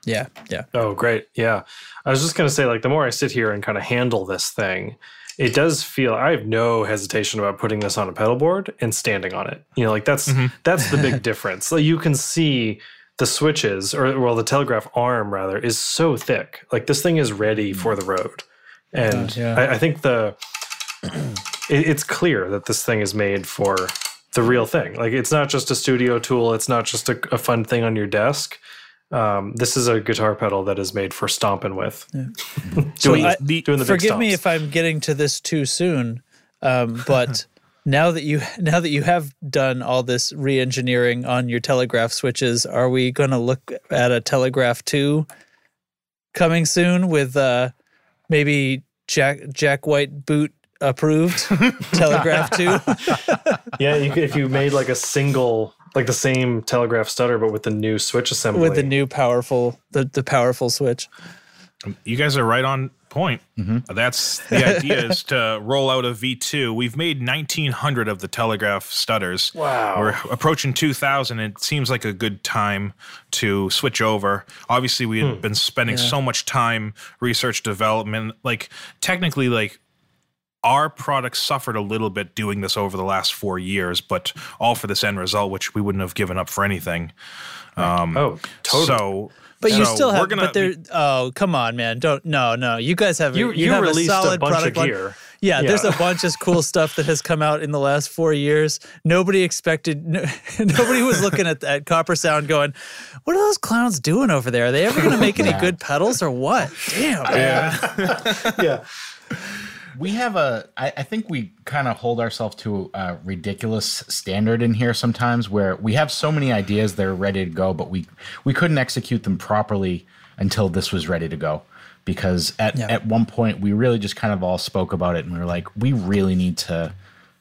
Yeah, yeah. Oh, great. Yeah. I was just going to say, like, the more I sit here and kind of handle this thing, it does feel I have no hesitation about putting this on a pedal board and standing on it. You know, like that's mm-hmm. that's the big (laughs) difference. Like you can see the switches, or well, the telegraph arm rather, is so thick. Like this thing is ready for the road, and yeah. I, I think the (clears throat) it, it's clear that this thing is made for the real thing. Like it's not just a studio tool. It's not just a, a fun thing on your desk. Um, this is a guitar pedal that is made for stomping with. (laughs) doing, I- the, doing the big Forgive me if I'm getting to this too soon, um, but (laughs) now that you (laughs) now that you have done all this re-engineering on your telegraph switches, are we going to look at a telegraph two coming soon with uh, maybe Jack Jack White boot approved (laughs) telegraph two? (laughs) yeah, you could, if you made like a single, like the same telegraph stutter, but with the new switch assembly. with the new powerful the, the powerful switch. You guys are right on point. Mm-hmm. That's the idea is to (laughs) roll out a V2. We've made 1900 of the Telegraph stutters. Wow. We're approaching 2000. It seems like a good time to switch over. Obviously, we had hmm. been spending so much time research development. Like technically, like our product suffered a little bit doing this over the last four years, but all for this end result, which we wouldn't have given up for anything. Um, oh, totally. So, But you so still have. gonna but there. be- oh, come on, man! Don't. No, no. You guys have. You- you, you have released a a solid bunch of product line. gear. Yeah, there's a bunch of cool (laughs) stuff that has come out in the last four years. Nobody expected. No, (laughs) nobody was looking at at Copper Sound going, "What are those clowns doing over there? Are they ever going to make any (laughs) Yeah. good pedals or what?" Damn. Yeah. yeah. We have a. I, I think we kind of hold ourselves to a ridiculous standard in here sometimes, where we have so many ideas that are ready to go, but we we couldn't execute them properly until this was ready to go. Because at Yeah. at one point we really just kind of all spoke about it, and we were like, we really need to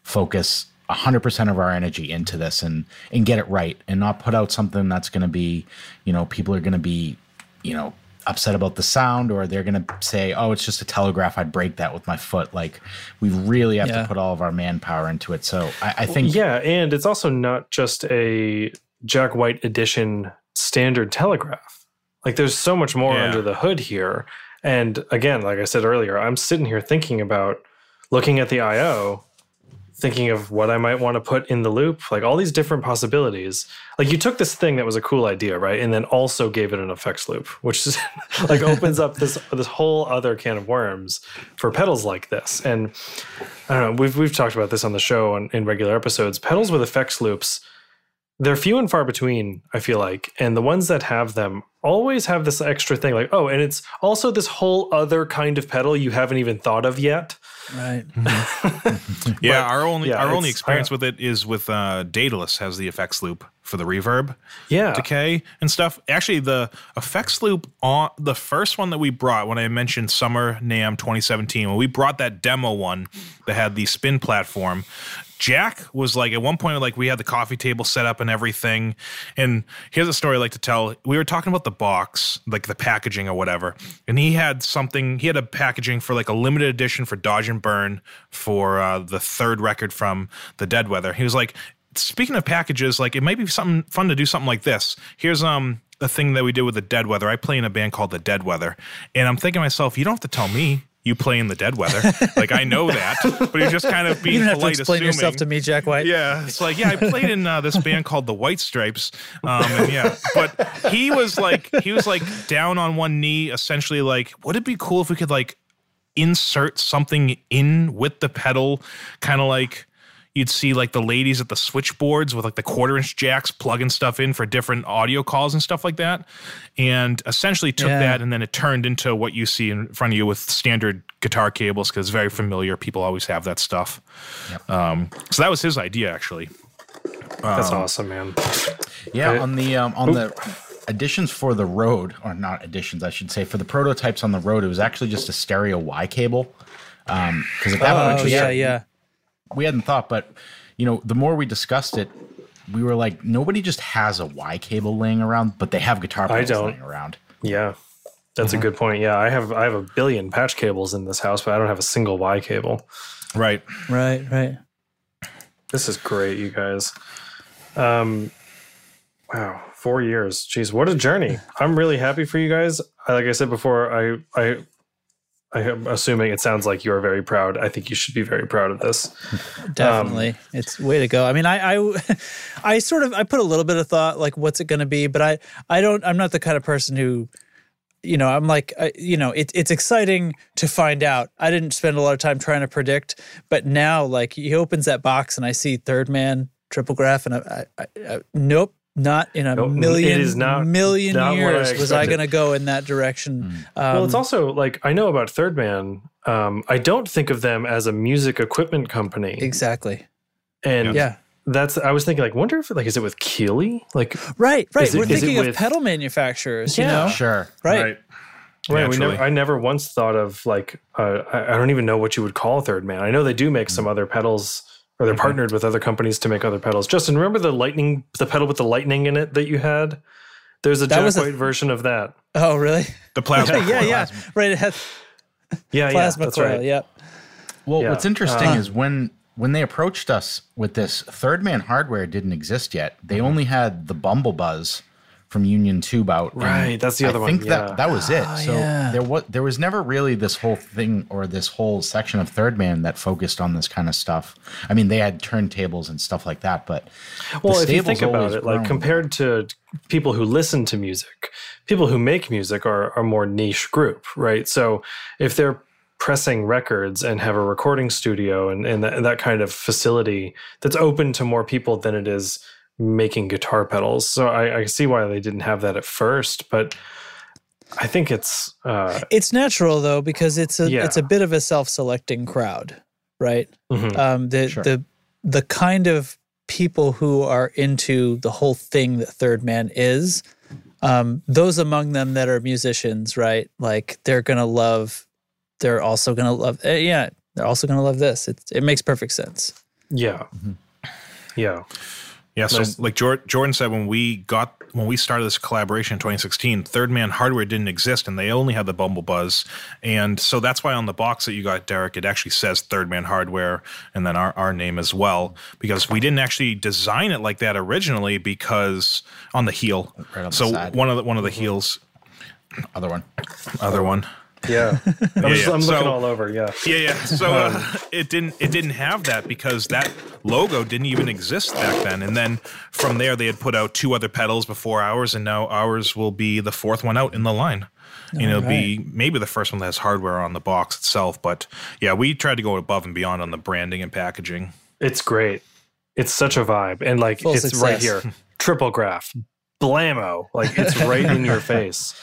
focus 100% of our energy into this and and get it right and not put out something that's going to be you know people are going to be you know upset about the sound or they're going to say oh it's just a telegraph i'd break that with my foot like we really have Yeah. to put all of our manpower into it so i, I think Yeah, and it's also not just a Jack White edition standard telegraph. Like there's so much more Yeah. under the hood here. And again, like I said earlier, I'm sitting here thinking about looking at the IO, thinking of what I might want to put in the loop, like all these different possibilities. Like you took this thing that was a cool idea, right? And then also gave it an effects loop, which is (laughs) like opens up this this whole other can of worms for pedals like this. And I don't know, we've we've talked about this on the show in regular episodes. Pedals with effects loops, they're few and far between, I feel like. And the ones that have them always have this extra thing like, oh, and it's also this whole other kind of pedal you haven't even thought of yet. Right. (laughs) (laughs) Yeah, But, our only yeah, our only experience I- with it is with uh, Daedalus has the effects loop for the reverb, Yeah. decay and stuff. Actually, the effects loop on the first one that we brought when I mentioned Summer NAMM 2017, when we brought that demo one that had the spin platform. Jack was like at one point like we had the coffee table set up and everything. And here's a story I like to tell. We were talking about the box, like the packaging or whatever. And he had something, he had a packaging for like a limited edition for Dodge and Burn for uh, the third record from the Dead Weather. He was like, speaking of packages, like it might be something fun to do something like this. Here's um a thing that we did with the Dead Weather. I play in a band called the Dead Weather, and I'm thinking to myself, you don't have to tell me. You play in the dead weather. like I know that, but he's just kind of being You don't have to polite, explain assuming. yourself to me, Jack White. Yeah, it's like yeah, I played in uh, this band called the White Stripes, um, and yeah, but he was like he was like down on one knee, essentially like, would it be cool if we could like insert something in with the pedal, kind of like you'd see like the ladies at the switchboards with like the quarter inch jacks plugging stuff in for different audio calls and stuff like that, and essentially took Yeah. that and then it turned into what you see in front of you with standard guitar cables because it's very familiar. People always have that stuff. Um, so that was his idea actually. That's awesome, man. Yeah, Okay. on the um, on the additions for the road, or not additions, I should say, for the prototypes on the road, it was actually just a stereo Y cable. Because at that Oh we yeah, yeah. We hadn't thought, but you know, the more we discussed it, we were like, nobody just has a Y cable laying around, but they have guitar pedals laying around. Yeah. That's Mm-hmm. a good point. Yeah, I have I have a billion patch cables in this house, but I don't have a single Y cable. Right. Right, right. This is great, you guys. Um, wow, four years. Jeez, what a journey! I'm really happy for you guys. Like I said before, I I I am assuming it sounds like you are very proud. I think you should be very proud of this. Definitely. Um, it's way to go. I mean, I, I, (laughs) I sort of, I put a little bit of thought, like, what's it going to be? But I, I don't, I'm not the kind of person who, you know, I'm like, I, you know, it, it's exciting to find out. I didn't spend a lot of time trying to predict, but now, like, he opens that box and I see Third Man, Triple Graph, and I, I, I nope. Not in a Nope, million is not- million not what I years was I going to go in that direction. Um, well, it's also like I know about Third Man. Um, I don't think of them as a music equipment company, exactly. and Yeah. that's I was thinking like, wonder if like is it with Keeley? Like, Right, right. It- We're is it thinking of pedal manufacturers, Yeah. you know? Sure. Right. Right. We never, I never once thought of like, uh, I, I don't even know what you would call Third Man. I know they do make some other pedals or they're partnered with other companies to make other pedals. Justin, remember the lightning, the pedal with the lightning in it that you had? There's a That Jack was a- White version of that. Oh, really? The plasma. (laughs) yeah, coil. yeah. Right. It has Yeah. plasma yeah. That's coil. right. Yep. Well, Yeah. what's interesting Uh-huh. is when when they approached us with this, Third Man hardware didn't exist yet. They Mm-hmm. only had the Bumble Buzz from Union Tube out. Right, that's the other I one, I think yeah. that that was it. Oh, so yeah. there was there was never really this whole thing or this whole section of Third Man that focused on this kind of stuff. I mean, they had turntables and stuff like that, but Well, if you think about always it, like compared to people who listen to music, people who make music are are a more niche group, right? So if they're pressing records and have a recording studio and, and that, that kind of facility that's open to more people than it is making guitar pedals. So I, I see why they didn't have that at first, but I think it's uh, It's natural though because it's a Yeah. it's a bit of a self-selecting crowd, right? mhm. Um, the Sure. the the kind of people who are into the whole thing that Third Man is, um, those among them that are musicians, right? Like they're gonna love. They're also gonna love. eh, yeah, they're also gonna love this. It it makes perfect sense. yeah, yeah. Yeah, so like Jordan said, when we got when we started this collaboration in 2016, Third Man hardware didn't exist, and they only had the Bumble Buzz, and so that's why on the box that you got, Derek, it actually says Third Man hardware, and then our our name as well, because we didn't actually design it like that originally, because on the heel, Right on the so side. one of the one of the mm-hmm. heels, other one. other one. Yeah, (laughs) I'm, just, yeah. I'm looking So- all over. Yeah, Yeah, yeah. So uh, it didn't it didn't have that because that logo didn't even exist back then. And then from there they had put out two other pedals before ours, and now ours will be the fourth one out in the line. And it'll be maybe the first one that has hardware on the box itself. But yeah, we tried to go above and beyond on the branding and packaging. It's great. It's such a vibe. And like Full it's right here. Triple graph. Blammo. Like it's right in your (laughs) face.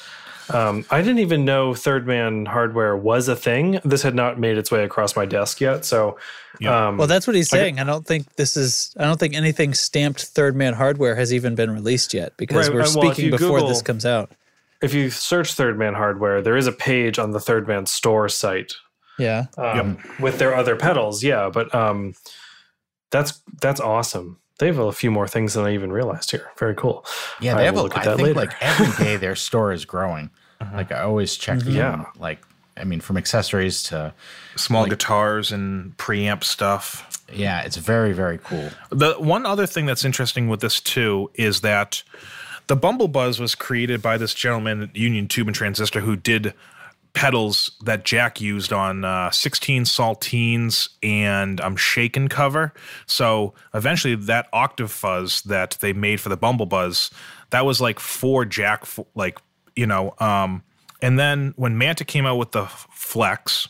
Um, I didn't even know Third Man hardware was a thing. This had not made its way across my desk yet. So Yeah. um, Well, that's what he's saying. I don't think this is. I don't think anything stamped Third Man hardware has even been released yet because Right, we're well, speaking before Google- this comes out. if you search Third Man hardware, there is a page on the Third Man store site Yeah. um, with their other pedals. Yeah, but um, that's that's awesome. They have a few more things than I even realized here. Very cool. Yeah, I they have. will A, look at I that think later. like every day (laughs) their store is growing. Like I always check. in, Yeah. Like I mean, from accessories to Small guitars and preamp stuff. yeah, it's very very cool. The one other thing that's interesting with this too is that the Bumble Buzz was created by this gentleman at Union Tube and Transistor who did pedals that Jack used on uh, 16 Saltines and um, Shaken cover. So eventually, that octave fuzz that they made for the Bumble Buzz, that was like for Jack, like you know. Um, and then when Mantic came out with the Flex,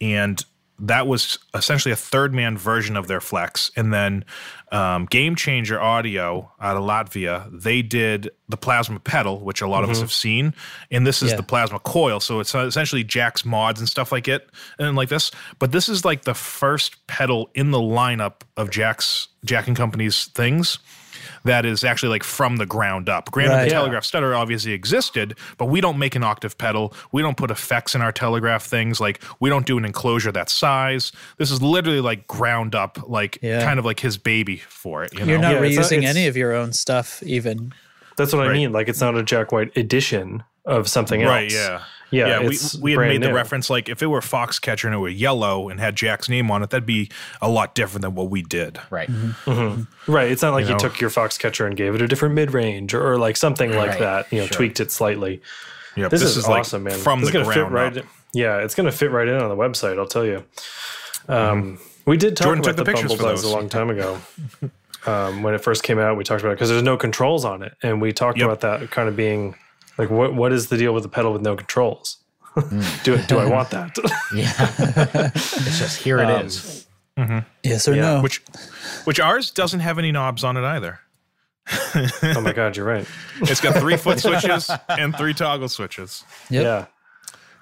and that was essentially a third man version of their Flex, and then um, Game Changer Audio out of Latvia, they did the plasma pedal, which a lot of us have seen, and this is Yeah. the plasma coil. So it's essentially Jack's mods and stuff like it, and like this. But this is like the first pedal in the lineup of Jack's Jack and Company's things that is actually like from the ground up. Granted, Right. the Yeah. Telegraph Stutter obviously existed, but we don't make an octave pedal. We don't put effects in our Telegraph things. Like we don't do an enclosure that size. This is literally like ground up, like Yeah. kind of like his baby for it. You know? You're not Yeah, it's not- reusing any of your own stuff, even. That's what I mean. Like it's not a Jack White edition of something else. Right, yeah. Yeah, we, it's we had brand made the reference like if it were Foxcatcher and it were yellow and had Jack's name on it, that'd be a lot different than what we did. Right. Right. It's not like you, know? took your Foxcatcher and gave it a different mid range or, or like something like Right. that. You know, tweaked it slightly. Yeah, This, is, awesome, like man. From this the is gonna fit ground right. In, yeah, it's gonna fit right in on the website. I'll tell you. Um, We did talk Jordan about the the, pictures Bumble for a long time ago. (laughs) um, when it first came out, we talked about it because there's no controls on it, and we talked Yep. about that kind of being like, what what is the deal with the pedal with no controls? (laughs) do do I want that? (laughs) Yeah, (laughs) it's just here it Um, is. Yes or Yeah, no? Which which ours doesn't have any knobs on it either. oh my god, you're right. It's got three foot switches and three toggle switches. Yep. Yeah.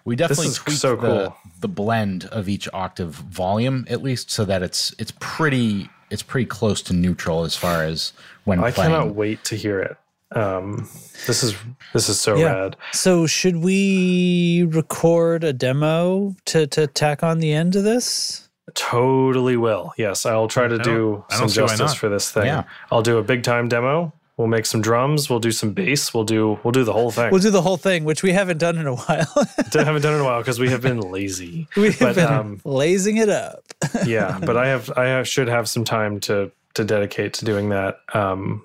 We definitely is tweaked so the, the blend of each octave volume at least so that it's it's pretty it's pretty close to neutral as far as when I playing. cannot wait to hear it. Um, this is this is so Yeah. rad. So should we record a demo to to tack on the end of this? Totally will. Yes, I'll try to don't- do I some don't see why justice for this thing. Yeah. I'll do a big time demo. We'll make some drums. We'll do some bass. We'll do we'll do the whole thing. We'll do the whole thing, which we haven't done in a while. (laughs) I haven't done in a while because we have been lazy. (laughs) we have But, been um, lazing it up. yeah, but I have I have, should have some time to to dedicate to doing that. Um,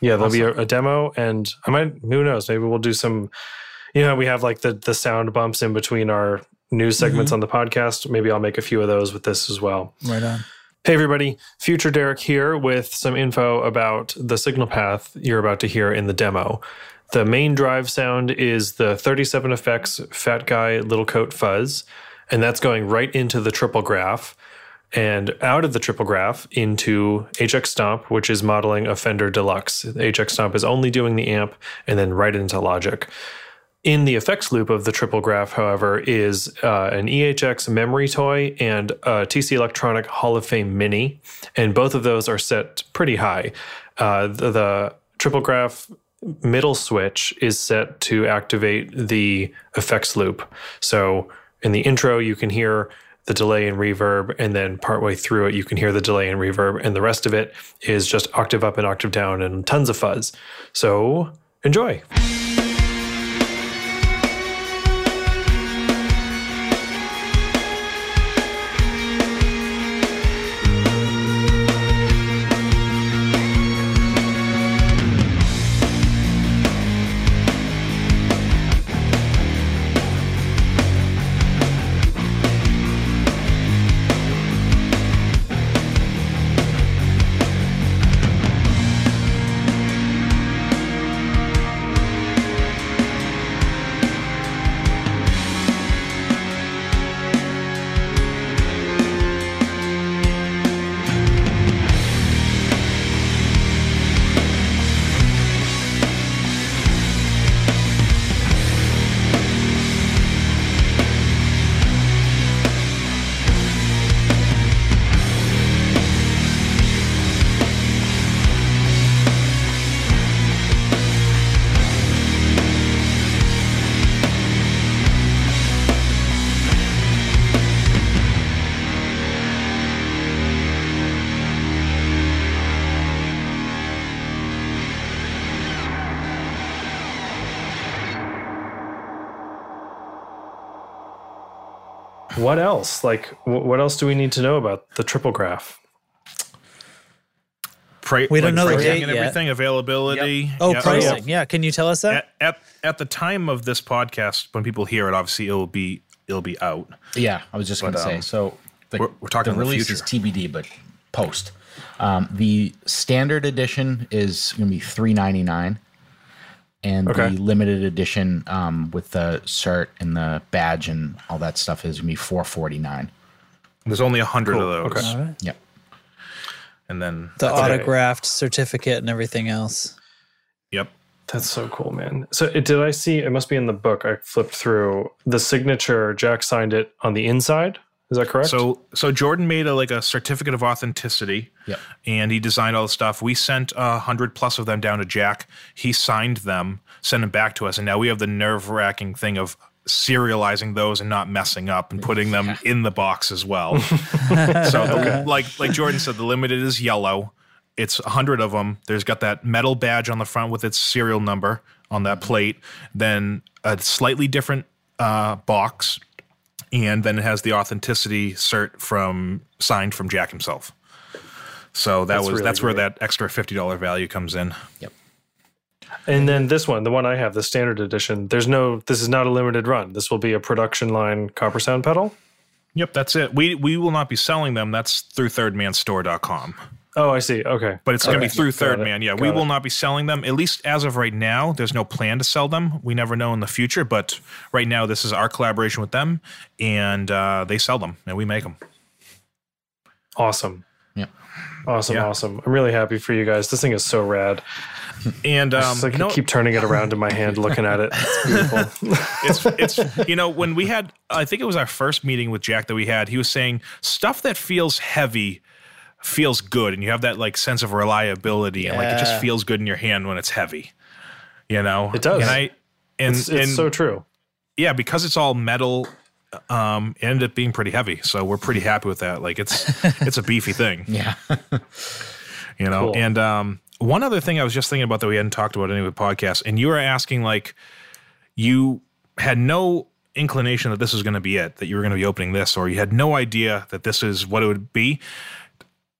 yeah, there'll be a, a demo, and I might who knows maybe we'll do some. You know, we have like the the sound bumps in between our news segments mm-hmm. on the podcast. Maybe I'll make a few of those with this as well. Right on. Hey, everybody. Future Derek here with some info about the signal path you're about to hear in the demo. The main drive sound is the 37 Effects Fat Guy Little Coat Fuzz, and that's going right into the Triplegraph and out of the Triplegraph into HX Stomp, which is modeling a Fender Deluxe. HX Stomp is only doing the amp and then right into Logic. In the effects loop of the Triplegraph, however, is uh, an EHX memory toy and a TC Electronic Hall of Fame Mini, and both of those are set pretty high. Uh, the, the Triplegraph middle switch is set to activate the effects loop. So in the intro, you can hear the delay and reverb, and then partway through it, you can hear the delay and reverb, and the rest of it is just octave up and octave down and tons of fuzz. So enjoy. What else? Like, what else do we need to know about the Triplegraph? Pra- We don't know the pricing date and yet. everything, availability. Oh, Yep. pricing. Yeah. Can you tell us that? At, at at the time of this podcast, when people hear it, obviously it'll be it'll be out. Yeah, I was just going to But, say. um, So the, we're- we're talking the in the release is. TBD, but post. Um, the standard edition is going to be three ninety nine, and Okay. the limited edition um, with the cert and the badge and all that stuff is going to be four forty nine. There's only a hundred Cool. of those, Okay. All right. Yep. and then The Okay. autographed certificate and everything else. yep. That's so cool, man. So it, did I see? It must be in the book. I flipped through the signature. Jack signed it on the inside. Is that correct? So so Jordan made a like a certificate of authenticity. Yep. And he designed all the stuff. We sent a hundred plus of them down to Jack. He signed them, sent them back to us, and now we have the nerve wracking thing of serializing those and not messing up and putting them in the box as well. (laughs) so the, like like Jordan said, the limited is yellow. It's a hundred of them. There's got that metal badge on the front with its serial number on that plate. Then a slightly different uh, box and then it has the authenticity cert from signed from Jack himself. So that That's was really that's where that extra fifty dollar value comes in. Yep. and then this one, the one I have, the standard edition. There's no. This is not a limited run. This will be a production line copper sound pedal. Yep, that's it. We we will not be selling them. That's through thirdmanstore.com. Oh, I see. Okay, But it's going to be through Third. Man. Yeah, we Got will not be selling them. At least as of right now, there's no plan to sell them. We never know in the future, but right now this is our collaboration with them, and uh, they sell them and we make them. Awesome. Yeah. Awesome, Yeah. awesome. I'm really happy for you guys. This thing is so rad. And um, It's like you know, I keep turning it around in my hand, (laughs) looking at it. It's beautiful. (laughs) it's it's you know when we had I think it was our first meeting with Jack that we had. He was saying stuff that feels heavy feels good, and you have that like sense of reliability, and like it just feels good in your hand when it's heavy. You know, It does. And I and It's, it's and so true. yeah, because it's all metal. Um, it ended up being pretty heavy, so we're pretty happy with that. Like it's (laughs) it's a beefy thing Yeah. you know Cool. and um one other thing i was just thinking about that we hadn't talked about in any of the podcast and you were asking like you had no inclination that this was going to be it that you were going to be opening this or you had no idea that this is what it would be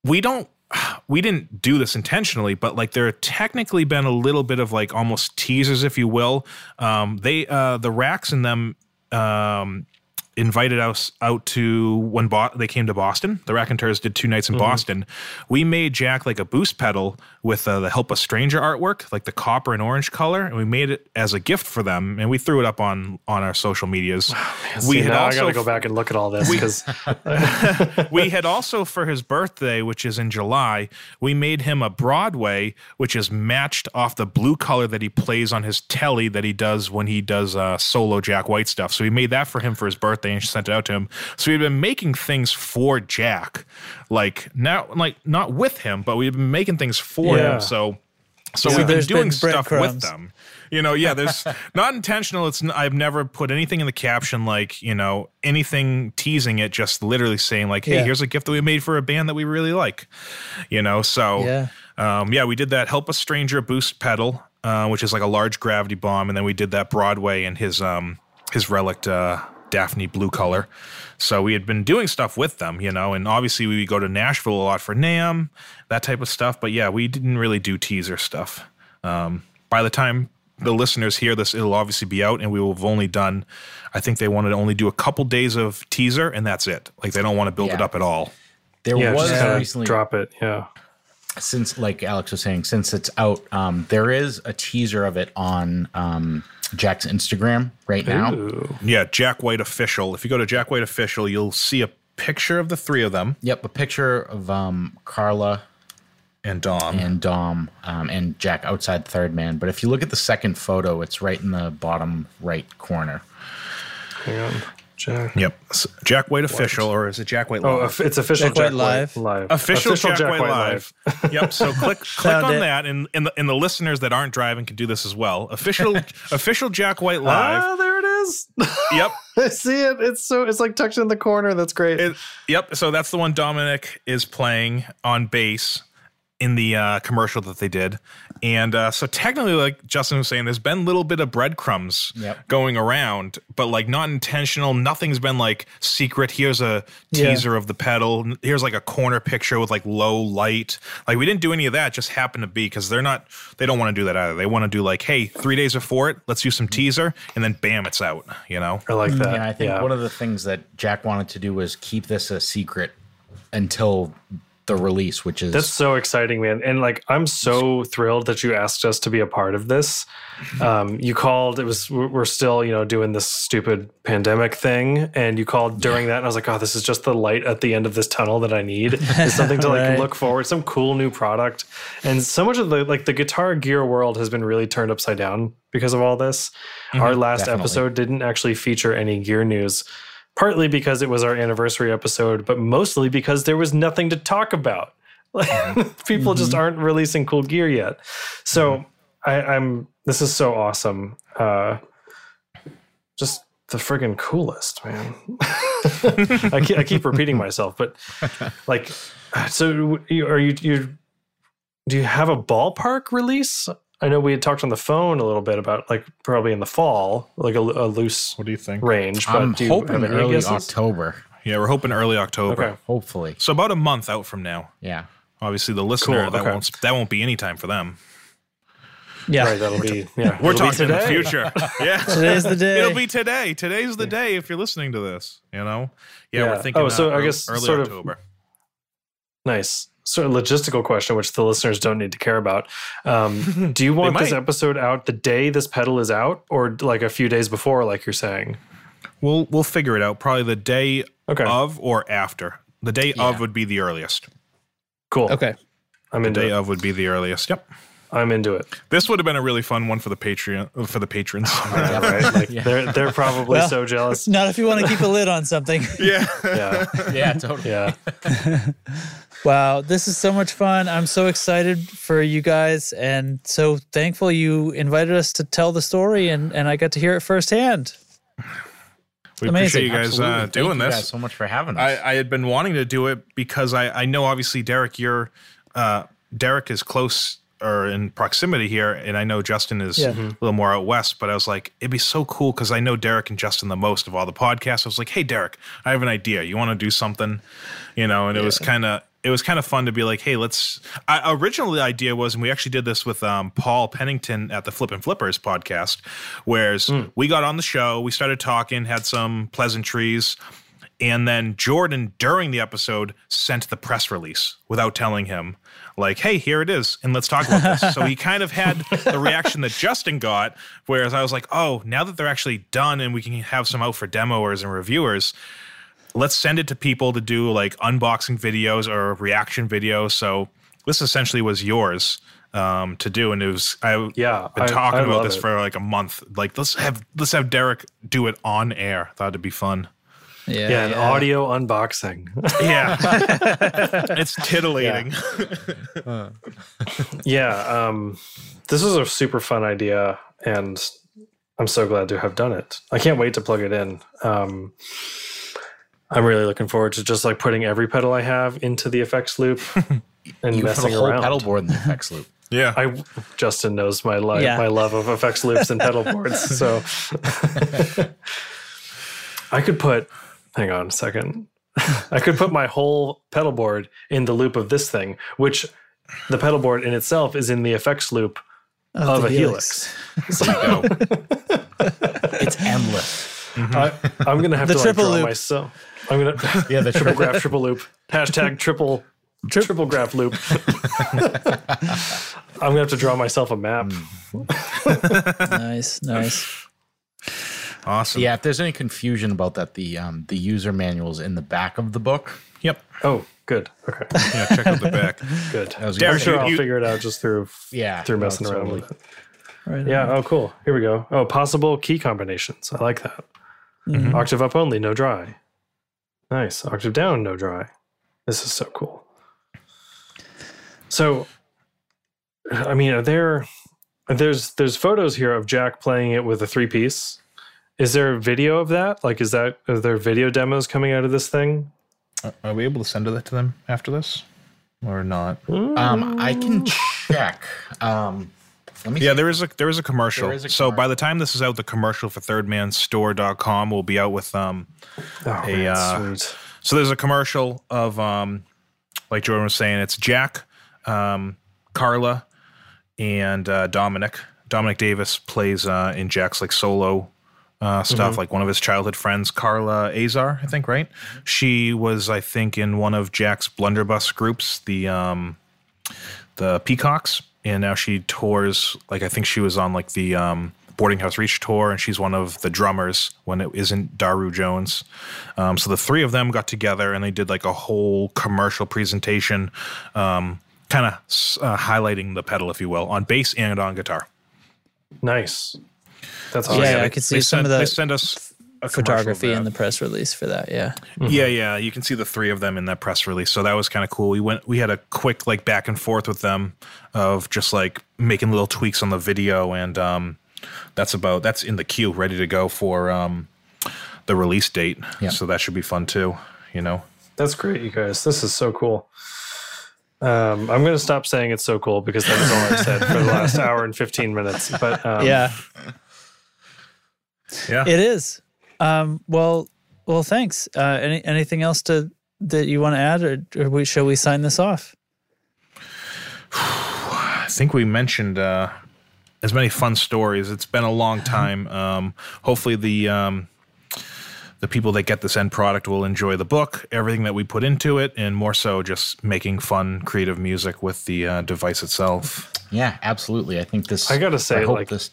we don't (sighs) we didn't do this intentionally but like there have technically been a little bit of like almost teasers if you will um they uh the racks and them um invited us out to when Bo- they came to Boston. The Raconteurs did two nights in Boston. We made Jack like a boost pedal with uh, the Help Us Stranger artwork, like the copper and orange color, and we made it as a gift for them, and we threw it up on on our social medias. See, now I got to go back and look at all this because (laughs) we had also for his birthday, which is in July, we made him a Broadway, which is matched off the blue color that he plays on his telly that he does when he does uh, solo Jack White stuff. So we made that for him for his birthday and sent it out to him. So we've been making things for Jack, like now, like not with him, but we've been making things for Yeah. him. So. So Yeah. we've been doing been stuff with them. You know, yeah, there's (laughs) not intentional. It's n- I've never put anything in the caption like, you know, anything teasing it, just literally saying like, hey, Yeah. here's a gift that we made for a band that we really like. You know, so Yeah. um, yeah, we did that Help Us Stranger boost pedal, uh, which is like a large gravity bomb, and then we did that Broadway and his um his relic uh Daphne blue color. So we had been doing stuff with them, you know, and obviously we would go to Nashville a lot for NAMM, that type of stuff. But yeah, we didn't really do teaser stuff. Um, by the time the listeners hear this, it'll obviously be out, and we will have only done. I think they wanted to only do a couple days of teaser, and that's it. Like they don't want to build it up at all. There yeah, was just kinda recently drop it. Yeah. since like Alex was saying, since it's out, um, there is a teaser of it on um, Jack's Instagram right now. Ooh. Yeah, Jack White official. If you go to Jack White official, you'll see a picture of the three of them Yep, a picture of um, Carla and Dom. and Dom um, and Jack outside Third Man. But if you look at the second photo, it's right in the bottom right corner. Hang on. Jack. Yep, S- Jack White official, or is it Jack White? Oh, Live? of- it's official Jack Jack, White Live. Live. official, Jack, White, Live. (laughs) yep. So click (laughs) click Found on it. that, and and the, and the listeners that aren't driving can do this as well. Official (laughs) official Jack White Live. Ah, there it is. yep. I see it. It's so it's like tucked in the corner. That's great. It, yep. So that's the one Dominic is playing on bass. In the uh, commercial that they did. And uh, so technically, like Justin was saying, there's been a little bit of breadcrumbs Yep. going around, but like not intentional. Nothing's been like secret. Here's a Yeah. teaser of the pedal. Here's like a corner picture with like low light. Like we didn't do any of that. Just happened to be because they're not. They don't want to do that either. They want to do like, hey, three days before it, let's do some teaser, and then bam, it's out. You know. I like that. Yeah, I think yeah. one of the things that Jack wanted to do was keep this a secret until the release, which is That's so exciting, man. And like, I'm so thrilled that you asked us to be a part of this. Um, you called, it was, we're still, you know, doing this stupid pandemic thing. And you called during that. And I was like, oh, this is just the light at the end of this tunnel that I need. It's something to like (laughs) Right. look forward, some cool new product. And so much of the, like, the guitar gear world has been really turned upside down because of all this. Our last definitely. episode didn't actually feature any gear news partly because it was our anniversary episode, but mostly because there was nothing to talk about. Like, (laughs) People just mm-hmm. aren't releasing cool gear yet. So mm-hmm. I, I'm. This is so awesome. Uh, just the friggin' coolest, man. (laughs) I, keep, I keep repeating myself, but like, uh, so are you you? Do you have a ballpark release? I know we had talked on the phone a little bit about like probably in the fall, like a, a loose What do you think? range. But I'm do you hoping have any early guesses? October. Yeah, we're hoping early October. Okay. Hopefully. So about a month out from now. Yeah. Obviously, the listener Cool, that okay. won't that won't be any time for them. Yeah. Right, that'll be yeah. We're it'll talking in the today. future. (laughs) yeah, Today's the day. It'll be today. Today's the day if you're listening to this. You know. Yeah, Yeah. we're thinking. Oh, so uh, I guess early sort of- October. Nice. Sort of logistical question, which the listeners don't need to care about. Um, (laughs) do you want this episode out the day this pedal is out, or like a few days before, like you're saying? We'll we'll figure it out. Probably the day Okay. of or after. The day Yeah. of would be the earliest. Cool. Okay. I'm The into day it. of would be the earliest. Yep. I'm into it. This would have been a really fun one for the Patreon for the patrons. (laughs) Yeah, right? Like (laughs) Yeah. they're they're probably Well- so jealous. Not if you want to keep a lid on something. (laughs) yeah. Yeah. Yeah, totally. Yeah. Wow, this is so much fun. I'm so excited for you guys and so thankful you invited us to tell the story and, and I got to hear it firsthand. We Amazing. appreciate you guys Absolutely. uh, Thank doing you this. guys so much for having us. I, I had been wanting to do it because I, I know obviously Derek, you're uh, Derek is close or in proximity here, and I know Justin is Yeah. a little more out west. But I was like, it'd be so cool because I know Derek and Justin the most of all the podcasts. I was like, hey Derek, I have an idea. You want to do something, you know? And it was kind of it was kind of fun to be like, hey, let's. I, originally, the idea was, and we actually did this with um, Paul Pennington at the Flip and Flippers podcast, whereas we got on the show, we started talking, had some pleasantries. And then Jordan, during the episode, sent the press release without telling him, like, hey, here it is, and let's talk about this. so he kind of had the reaction that Justin got, whereas I was like, oh, now that they're actually done and we can have some out for demoers and reviewers, let's send it to people to do like unboxing videos or reaction videos. So this essentially was yours um, to do, and it was I Yeah, been talking I about this it. for like a month. Like let's have let's have Derek do it on air. Thought it'd be fun. Yeah. Yeah, an audio unboxing. (laughs) Yeah, (laughs) it's titillating. (laughs) yeah, um, this is a super fun idea, and I'm so glad to have done it. I can't wait to plug it in. Um, I'm really looking forward to just like putting every pedal I have into the effects loop and you put a messing whole around. pedal board in the effects loop. Yeah, I Justin knows my li- Yeah. my love of effects loops and pedal boards, so I could put. Hang on a second. (laughs) I could put my whole pedal board in the loop of this thing, which the pedal board in itself is in the effects loop of, the a helix. helix. there you go. (laughs) It's endless. Mm-hmm. I, I'm gonna have The to like, triple draw loop. myself. I'm gonna (laughs) Yeah, the triple triple. graph triple loop hashtag triple triple graph loop. I'm gonna have to draw myself a map. Hmm. Nice, nice. Awesome. Yeah, if there's any confusion about that, the um, the user manual's in the back of the book. Yep. Oh, good. Okay, Yeah. Check out the back. (laughs) good. I'm Derek, sure you- I'll you- figure it out just through Yeah, through no, messing around totally. with it. Right Yeah. Oh, cool. Here we go. Oh, possible key combinations. I like that. Octave up only, no dry. Nice. Octave down, no dry. This is so cool. So, I mean, are there? There's there's photos here of Jack playing it with a three piece. Is there a video of that? Like, is that are there video demos coming out of this thing? Are- Are we able to send that to them after this? or not? Um, I can check. Um, let me. Yeah, see. there is a there is a commercial. There is a so by the time this is out, the commercial for thirdmanstore.com will be out with um Oh, a man, uh, sweet. so there's a commercial of um like Jordan was saying, it's Jack, um, Carla, and uh, Dominic. Dominic Davis plays uh, in Jack's like solo uh, stuff, like one of his childhood friends, Carla Azar, I think, right? She was, I think, in one of Jack's blunderbuss groups, the um, the Peacocks, and now she tours. Like I think she was on like the um, Boarding House Reach tour, and she's one of the drummers when it isn't Daru Jones. Um, so the three of them got together and they did like a whole commercial presentation, um, kind of uh, highlighting the pedal, if you will, on bass and on guitar. Nice. That's Yeah, awesome. yeah, they- I could see they some sent- of the They send us a photography in the press release for that. Yeah. Yeah, yeah, you can see the three of them in that press release. So that was kind of cool. We went, we had a quick like back and forth with them of just like making little tweaks on the video, and um, that's about that's in the queue, ready to go for um, the release date. Yeah. So that should be fun too. You know, That's great, you guys. This is so cool. Um, I'm going to stop saying it's so cool because that was all I've said for the last (laughs) hour and 15 minutes. But um, yeah, yeah. it is. Um, well, well, thanks. Uh, any anything else to that you want to add, or, or we, shall we sign this off? (sighs) I think we mentioned uh, as many fun stories. It's been a long time. Um, hopefully, the um, the people that get this end product will enjoy the book, everything that we put into it, and more so just making fun, creative music with the uh, device itself. Yeah, absolutely. I think this. I gotta say, hope like- this.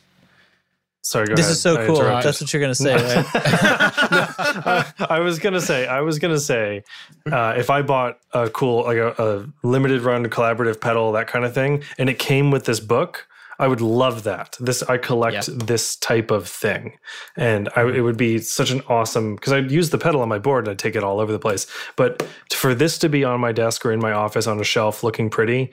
Sorry, go This ahead. is so I cool. interrupted. That's what you're gonna say, right? (laughs) I was gonna say, I was gonna say, uh, if I bought a cool, like a, a limited run collaborative pedal, that kind of thing, and it came with this book, I would love that. This I collect Yep. this type of thing, and I, it would be such an awesome because I'd use the pedal on my board and I'd take it all over the place. But for this to be on my desk or in my office on a shelf looking pretty,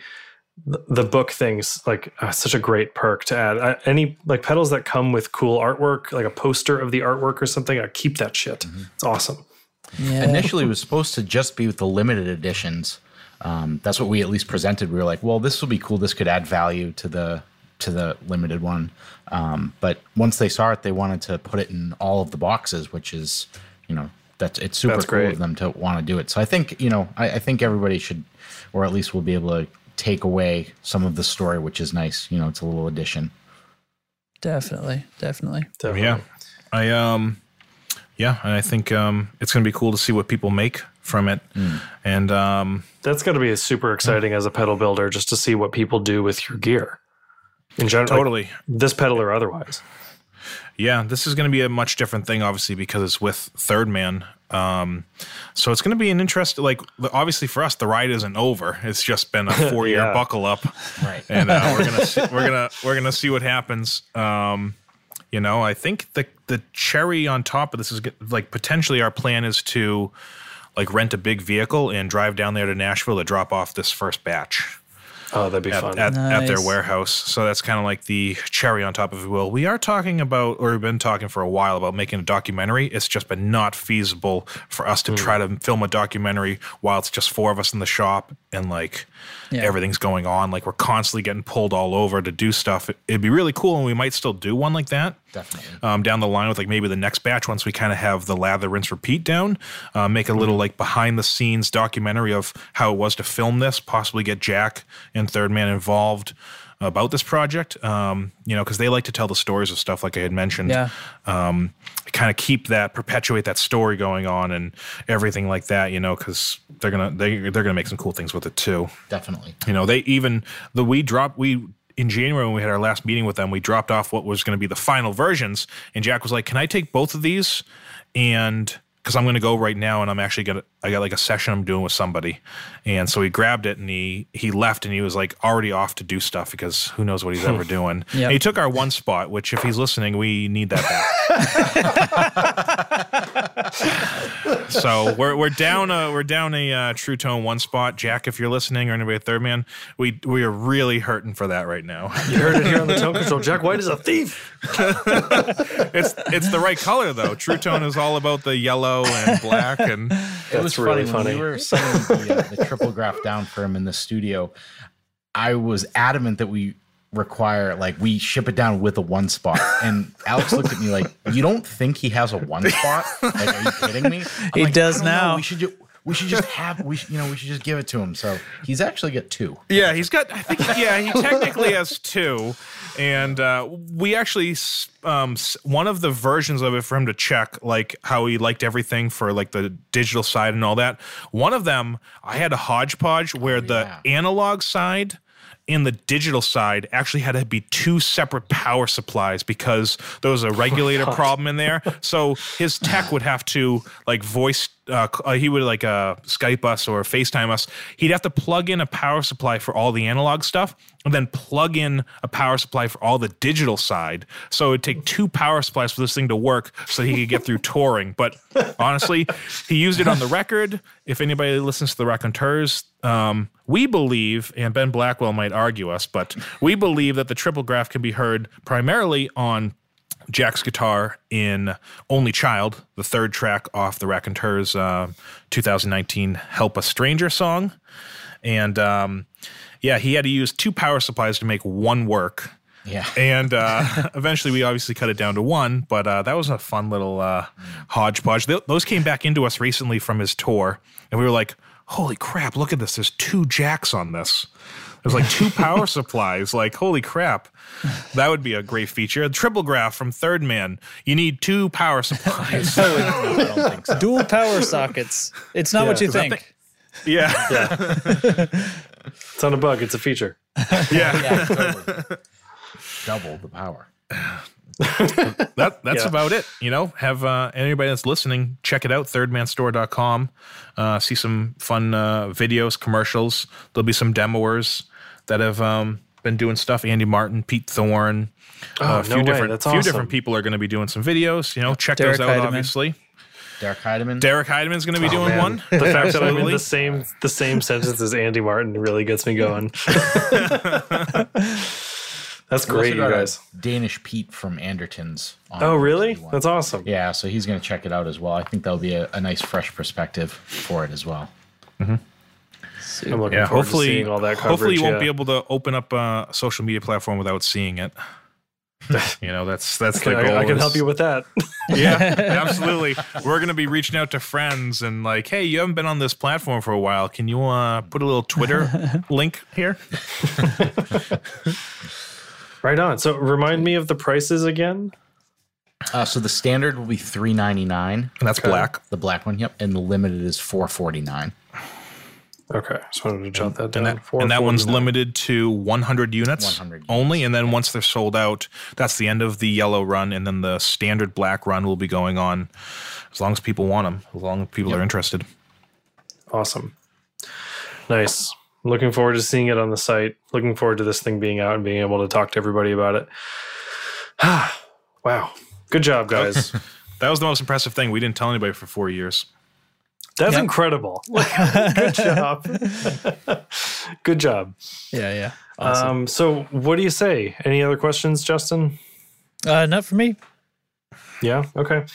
the, the book things like uh, such a great perk to add. I, any like pedals that come with cool artwork, like a poster of the artwork or something, I keep that shit. It's awesome. Yeah. Initially, it was supposed to just be with the limited editions. Um, that's what we at least presented. We were like, well, this will be cool. This could add value to the to the limited one. Um, but once they saw it, they wanted to put it in all of the boxes, which is, you know, that's it's super That's cool great. of them to want to do it. So I think you know, I, I think everybody should, or at least we'll be able to take away some of the story, which is nice. You know, it's a little addition. Definitely, definitely. Definitely. Yeah, I um, yeah, and I think um, it's going to be cool to see what people make from it, and um, That's got to be super exciting as a pedal builder just to see what people do with your gear. In general, like totally. this pedal or otherwise. Yeah, this is going to be a much different thing, obviously, because it's with Third Man. Um, so it's going to be an interest. Like, obviously, for us, the ride isn't over. It's just been a (laughs) four year Yeah. buckle up, Right. and uh, we're gonna (laughs) see, we're gonna we're gonna see what happens. Um, you know, I think the the cherry on top of this is like potentially our plan is to like rent a big vehicle and drive down there to Nashville to drop off this first batch Oh, that'd be at, fun. at, at their warehouse. So that's kind of like the cherry on top, if you will. We are talking about, or we've been talking for a while about making a documentary. It's just been not feasible for us to Hmm. try to film a documentary while it's just four of us in the shop and like Yeah. everything's going on. Like we're constantly getting pulled all over to do stuff. It, it'd be really cool, and we might still do one like that Definitely. um, down the line with like maybe the next batch once we kind of have the lather rinse repeat down uh, make a little like behind the scenes documentary of how it was to film this possibly get jack and third man involved about this project um, you know because they like to tell the stories of stuff like i had mentioned Yeah. um, kind of keep that perpetuate that story going on and everything like that you know because they're gonna they, they're gonna make some cool things with it too Definitely. you know, they even the we dropped we in January when we had our last meeting with them, we dropped off what was going to be the final versions, and Jack was like, "Can I take both of these?" And because I'm going to go right now, and I'm actually gonna I got like a session I'm doing with somebody, and so he grabbed it and he he left and he was like already off to do stuff because who knows what he's ever (laughs) doing. Yep. And he took our one spot, which if he's listening, we need that back. (laughs) so we're we're down a we're down a uh, True Tone one spot. Jack, if you're listening, or anybody at Third Man, we we are really hurting for that right now. You heard it here on the Tone Control. Jack White is a thief. (laughs) it's it's the right color though. True Tone is all about the yellow and black, and It was That's really When funny. we were setting the, uh, the (laughs) Triplegraph down for him in the studio, I was adamant that we require like we ship it down with a one spot. And Alex looked at me like, "You don't think he has a one spot? Like, are you kidding me?" I'm He like, does "I don't know. now. We should ju- we should just have we should, you know we should just give it to him. So he's actually got two. Yeah, he's got. I think. Yeah, he technically has two, and uh, we actually um, one of the versions of it for him to check, like how he liked everything for like the digital side and all that. One of them, I had a hodgepodge where the yeah. analog side and the digital side actually had to be two separate power supplies because there was a (laughs) regulator problem in there. So his tech would have to like voice. Uh, uh, he would like uh, Skype us or FaceTime us. He'd have to plug in a power supply for all the analog stuff, and then plug in a power supply for all the digital side. So it'd take two power supplies for this thing to work, so he could get through (laughs) touring. But honestly, he used it on the record. If anybody listens to the Raconteurs, um, we believe, and Ben Blackwell might argue us, but we believe that the Triplegraph can be heard primarily on Jack's guitar in Only Child, the third track off the Raconteurs uh, 2019 Help Us Stranger song. And um, yeah, he had to use two power supplies to make one work. Yeah. (laughs) And uh, eventually we obviously cut it down to one, but uh, that was a fun little uh, hodgepodge. Th- those came back into us recently from his tour, and we were like, holy crap, look at this. There's two jacks on this. There's like two power supplies. Like, holy crap. That would be a great feature. A Triplegraph from Third Man. You need two power supplies. No, (laughs) I don't think so. Dual power sockets. It's not what Yeah. you think. yeah. Yeah. it's not a bug, it's a feature. Yeah. Yeah, (laughs) totally. Double the power. that that's Yeah. about it. You know, have uh, anybody that's listening check it out, thirdmanstore.com. Uh, see some fun uh, videos, commercials. There'll be some demoers that have um, been doing stuff. Andy Martin, Pete Thorne, Oh, a few way. different That's few awesome. different people are going to be doing some videos. You know, check Derek those out. Heidemann. Obviously, Derek Heidemann. Derek Heideman's going to be doing Man, one. The fact that I'm (laughs) in the same the same sentence as Andy Martin really gets me going. (laughs) That's great, you guys. Danish Pete from Andertons. on Oh, really? one. That's awesome. Yeah, so he's going to check it out as well. I think that'll be a, a nice, fresh perspective for it as well. I'm looking Yeah, forward hopefully, to seeing all that coverage. hopefully you won't yeah. be able to open up a social media platform without seeing it. (laughs) you know, that's that's the I, goal. I can is- help you with that. (laughs) Yeah, (laughs) absolutely. We're gonna be reaching out to friends and like, hey, you haven't been on this platform for a while. Can you uh, put a little Twitter link here? right on. So remind me of the prices again. Uh, so the standard will be three ninety nine. And that's black. The black one, yep, and the limited is four forty nine. Okay, just wanted to jot that And down. that, and that one's 449. limited to 100 units 100 only. And then once they're sold out, that's the end of the yellow run. And then the standard black run will be going on as long as people want them, as long as people are interested. Awesome. Nice. Looking forward to seeing it on the site. Looking forward to this thing being out and being able to talk to everybody about it. (sighs) wow. Good job, guys. (laughs) That was the most impressive thing. We didn't tell anybody for four years. That's Yep. incredible. (laughs) Good job. (laughs) Good job. Yeah, yeah. Awesome. Um, so, what do you say? Any other questions, Justin? uh, not for me. Yeah. Okay.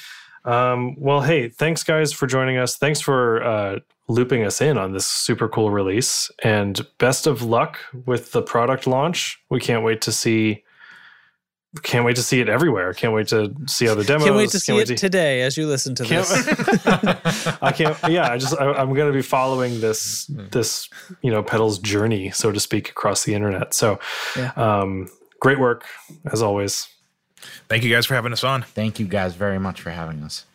Um, well, hey, thanks guys for joining us. Thanks for uh, looping us in on this super cool release, and best of luck with the product launch. We can't wait to see. Can't wait to see it everywhere. Can't wait to see other demos. Can't wait to see wait it today as you listen to Can't- this. (laughs) I can't. Yeah, I just I, I'm going to be following this this you know pedal's journey, so to speak, across the internet. So, Yeah. um, great work as always. Thank you guys for having us on. Thank you guys very much for having us.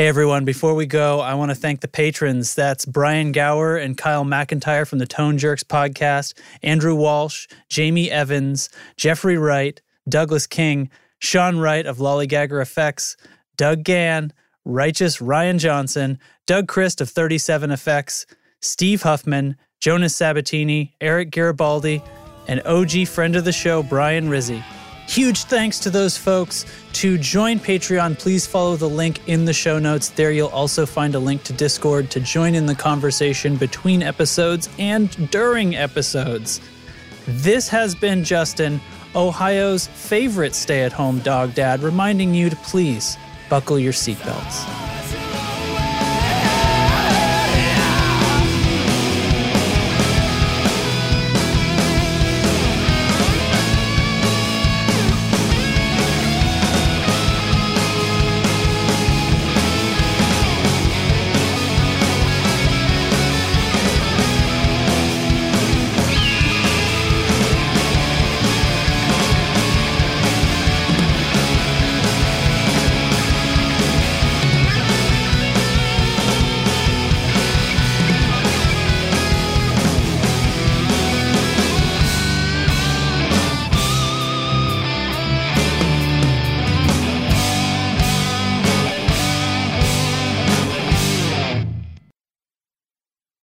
Hey everyone, before we go, I want to thank the patrons. That's Brian Gower and Kyle McIntyre from the Tone Jerks podcast, Andrew Walsh, Jamie Evans, Jeffrey Wright, Douglas King, Sean Wright of Lollygagger Effects, Doug Gann, Righteous Ryan Johnson, Doug Christ of 37 Effects, Steve Huffman, Jonas Sabatini, Eric Garibaldi, and OG friend of the show, Brian Rizzi. Huge thanks to those folks. To join Patreon, please follow the link in the show notes. There you'll also find a link to Discord to join in the conversation between episodes and during episodes. This has been Justin, Ohio's favorite stay at home dog dad, reminding you to please buckle your seatbelts.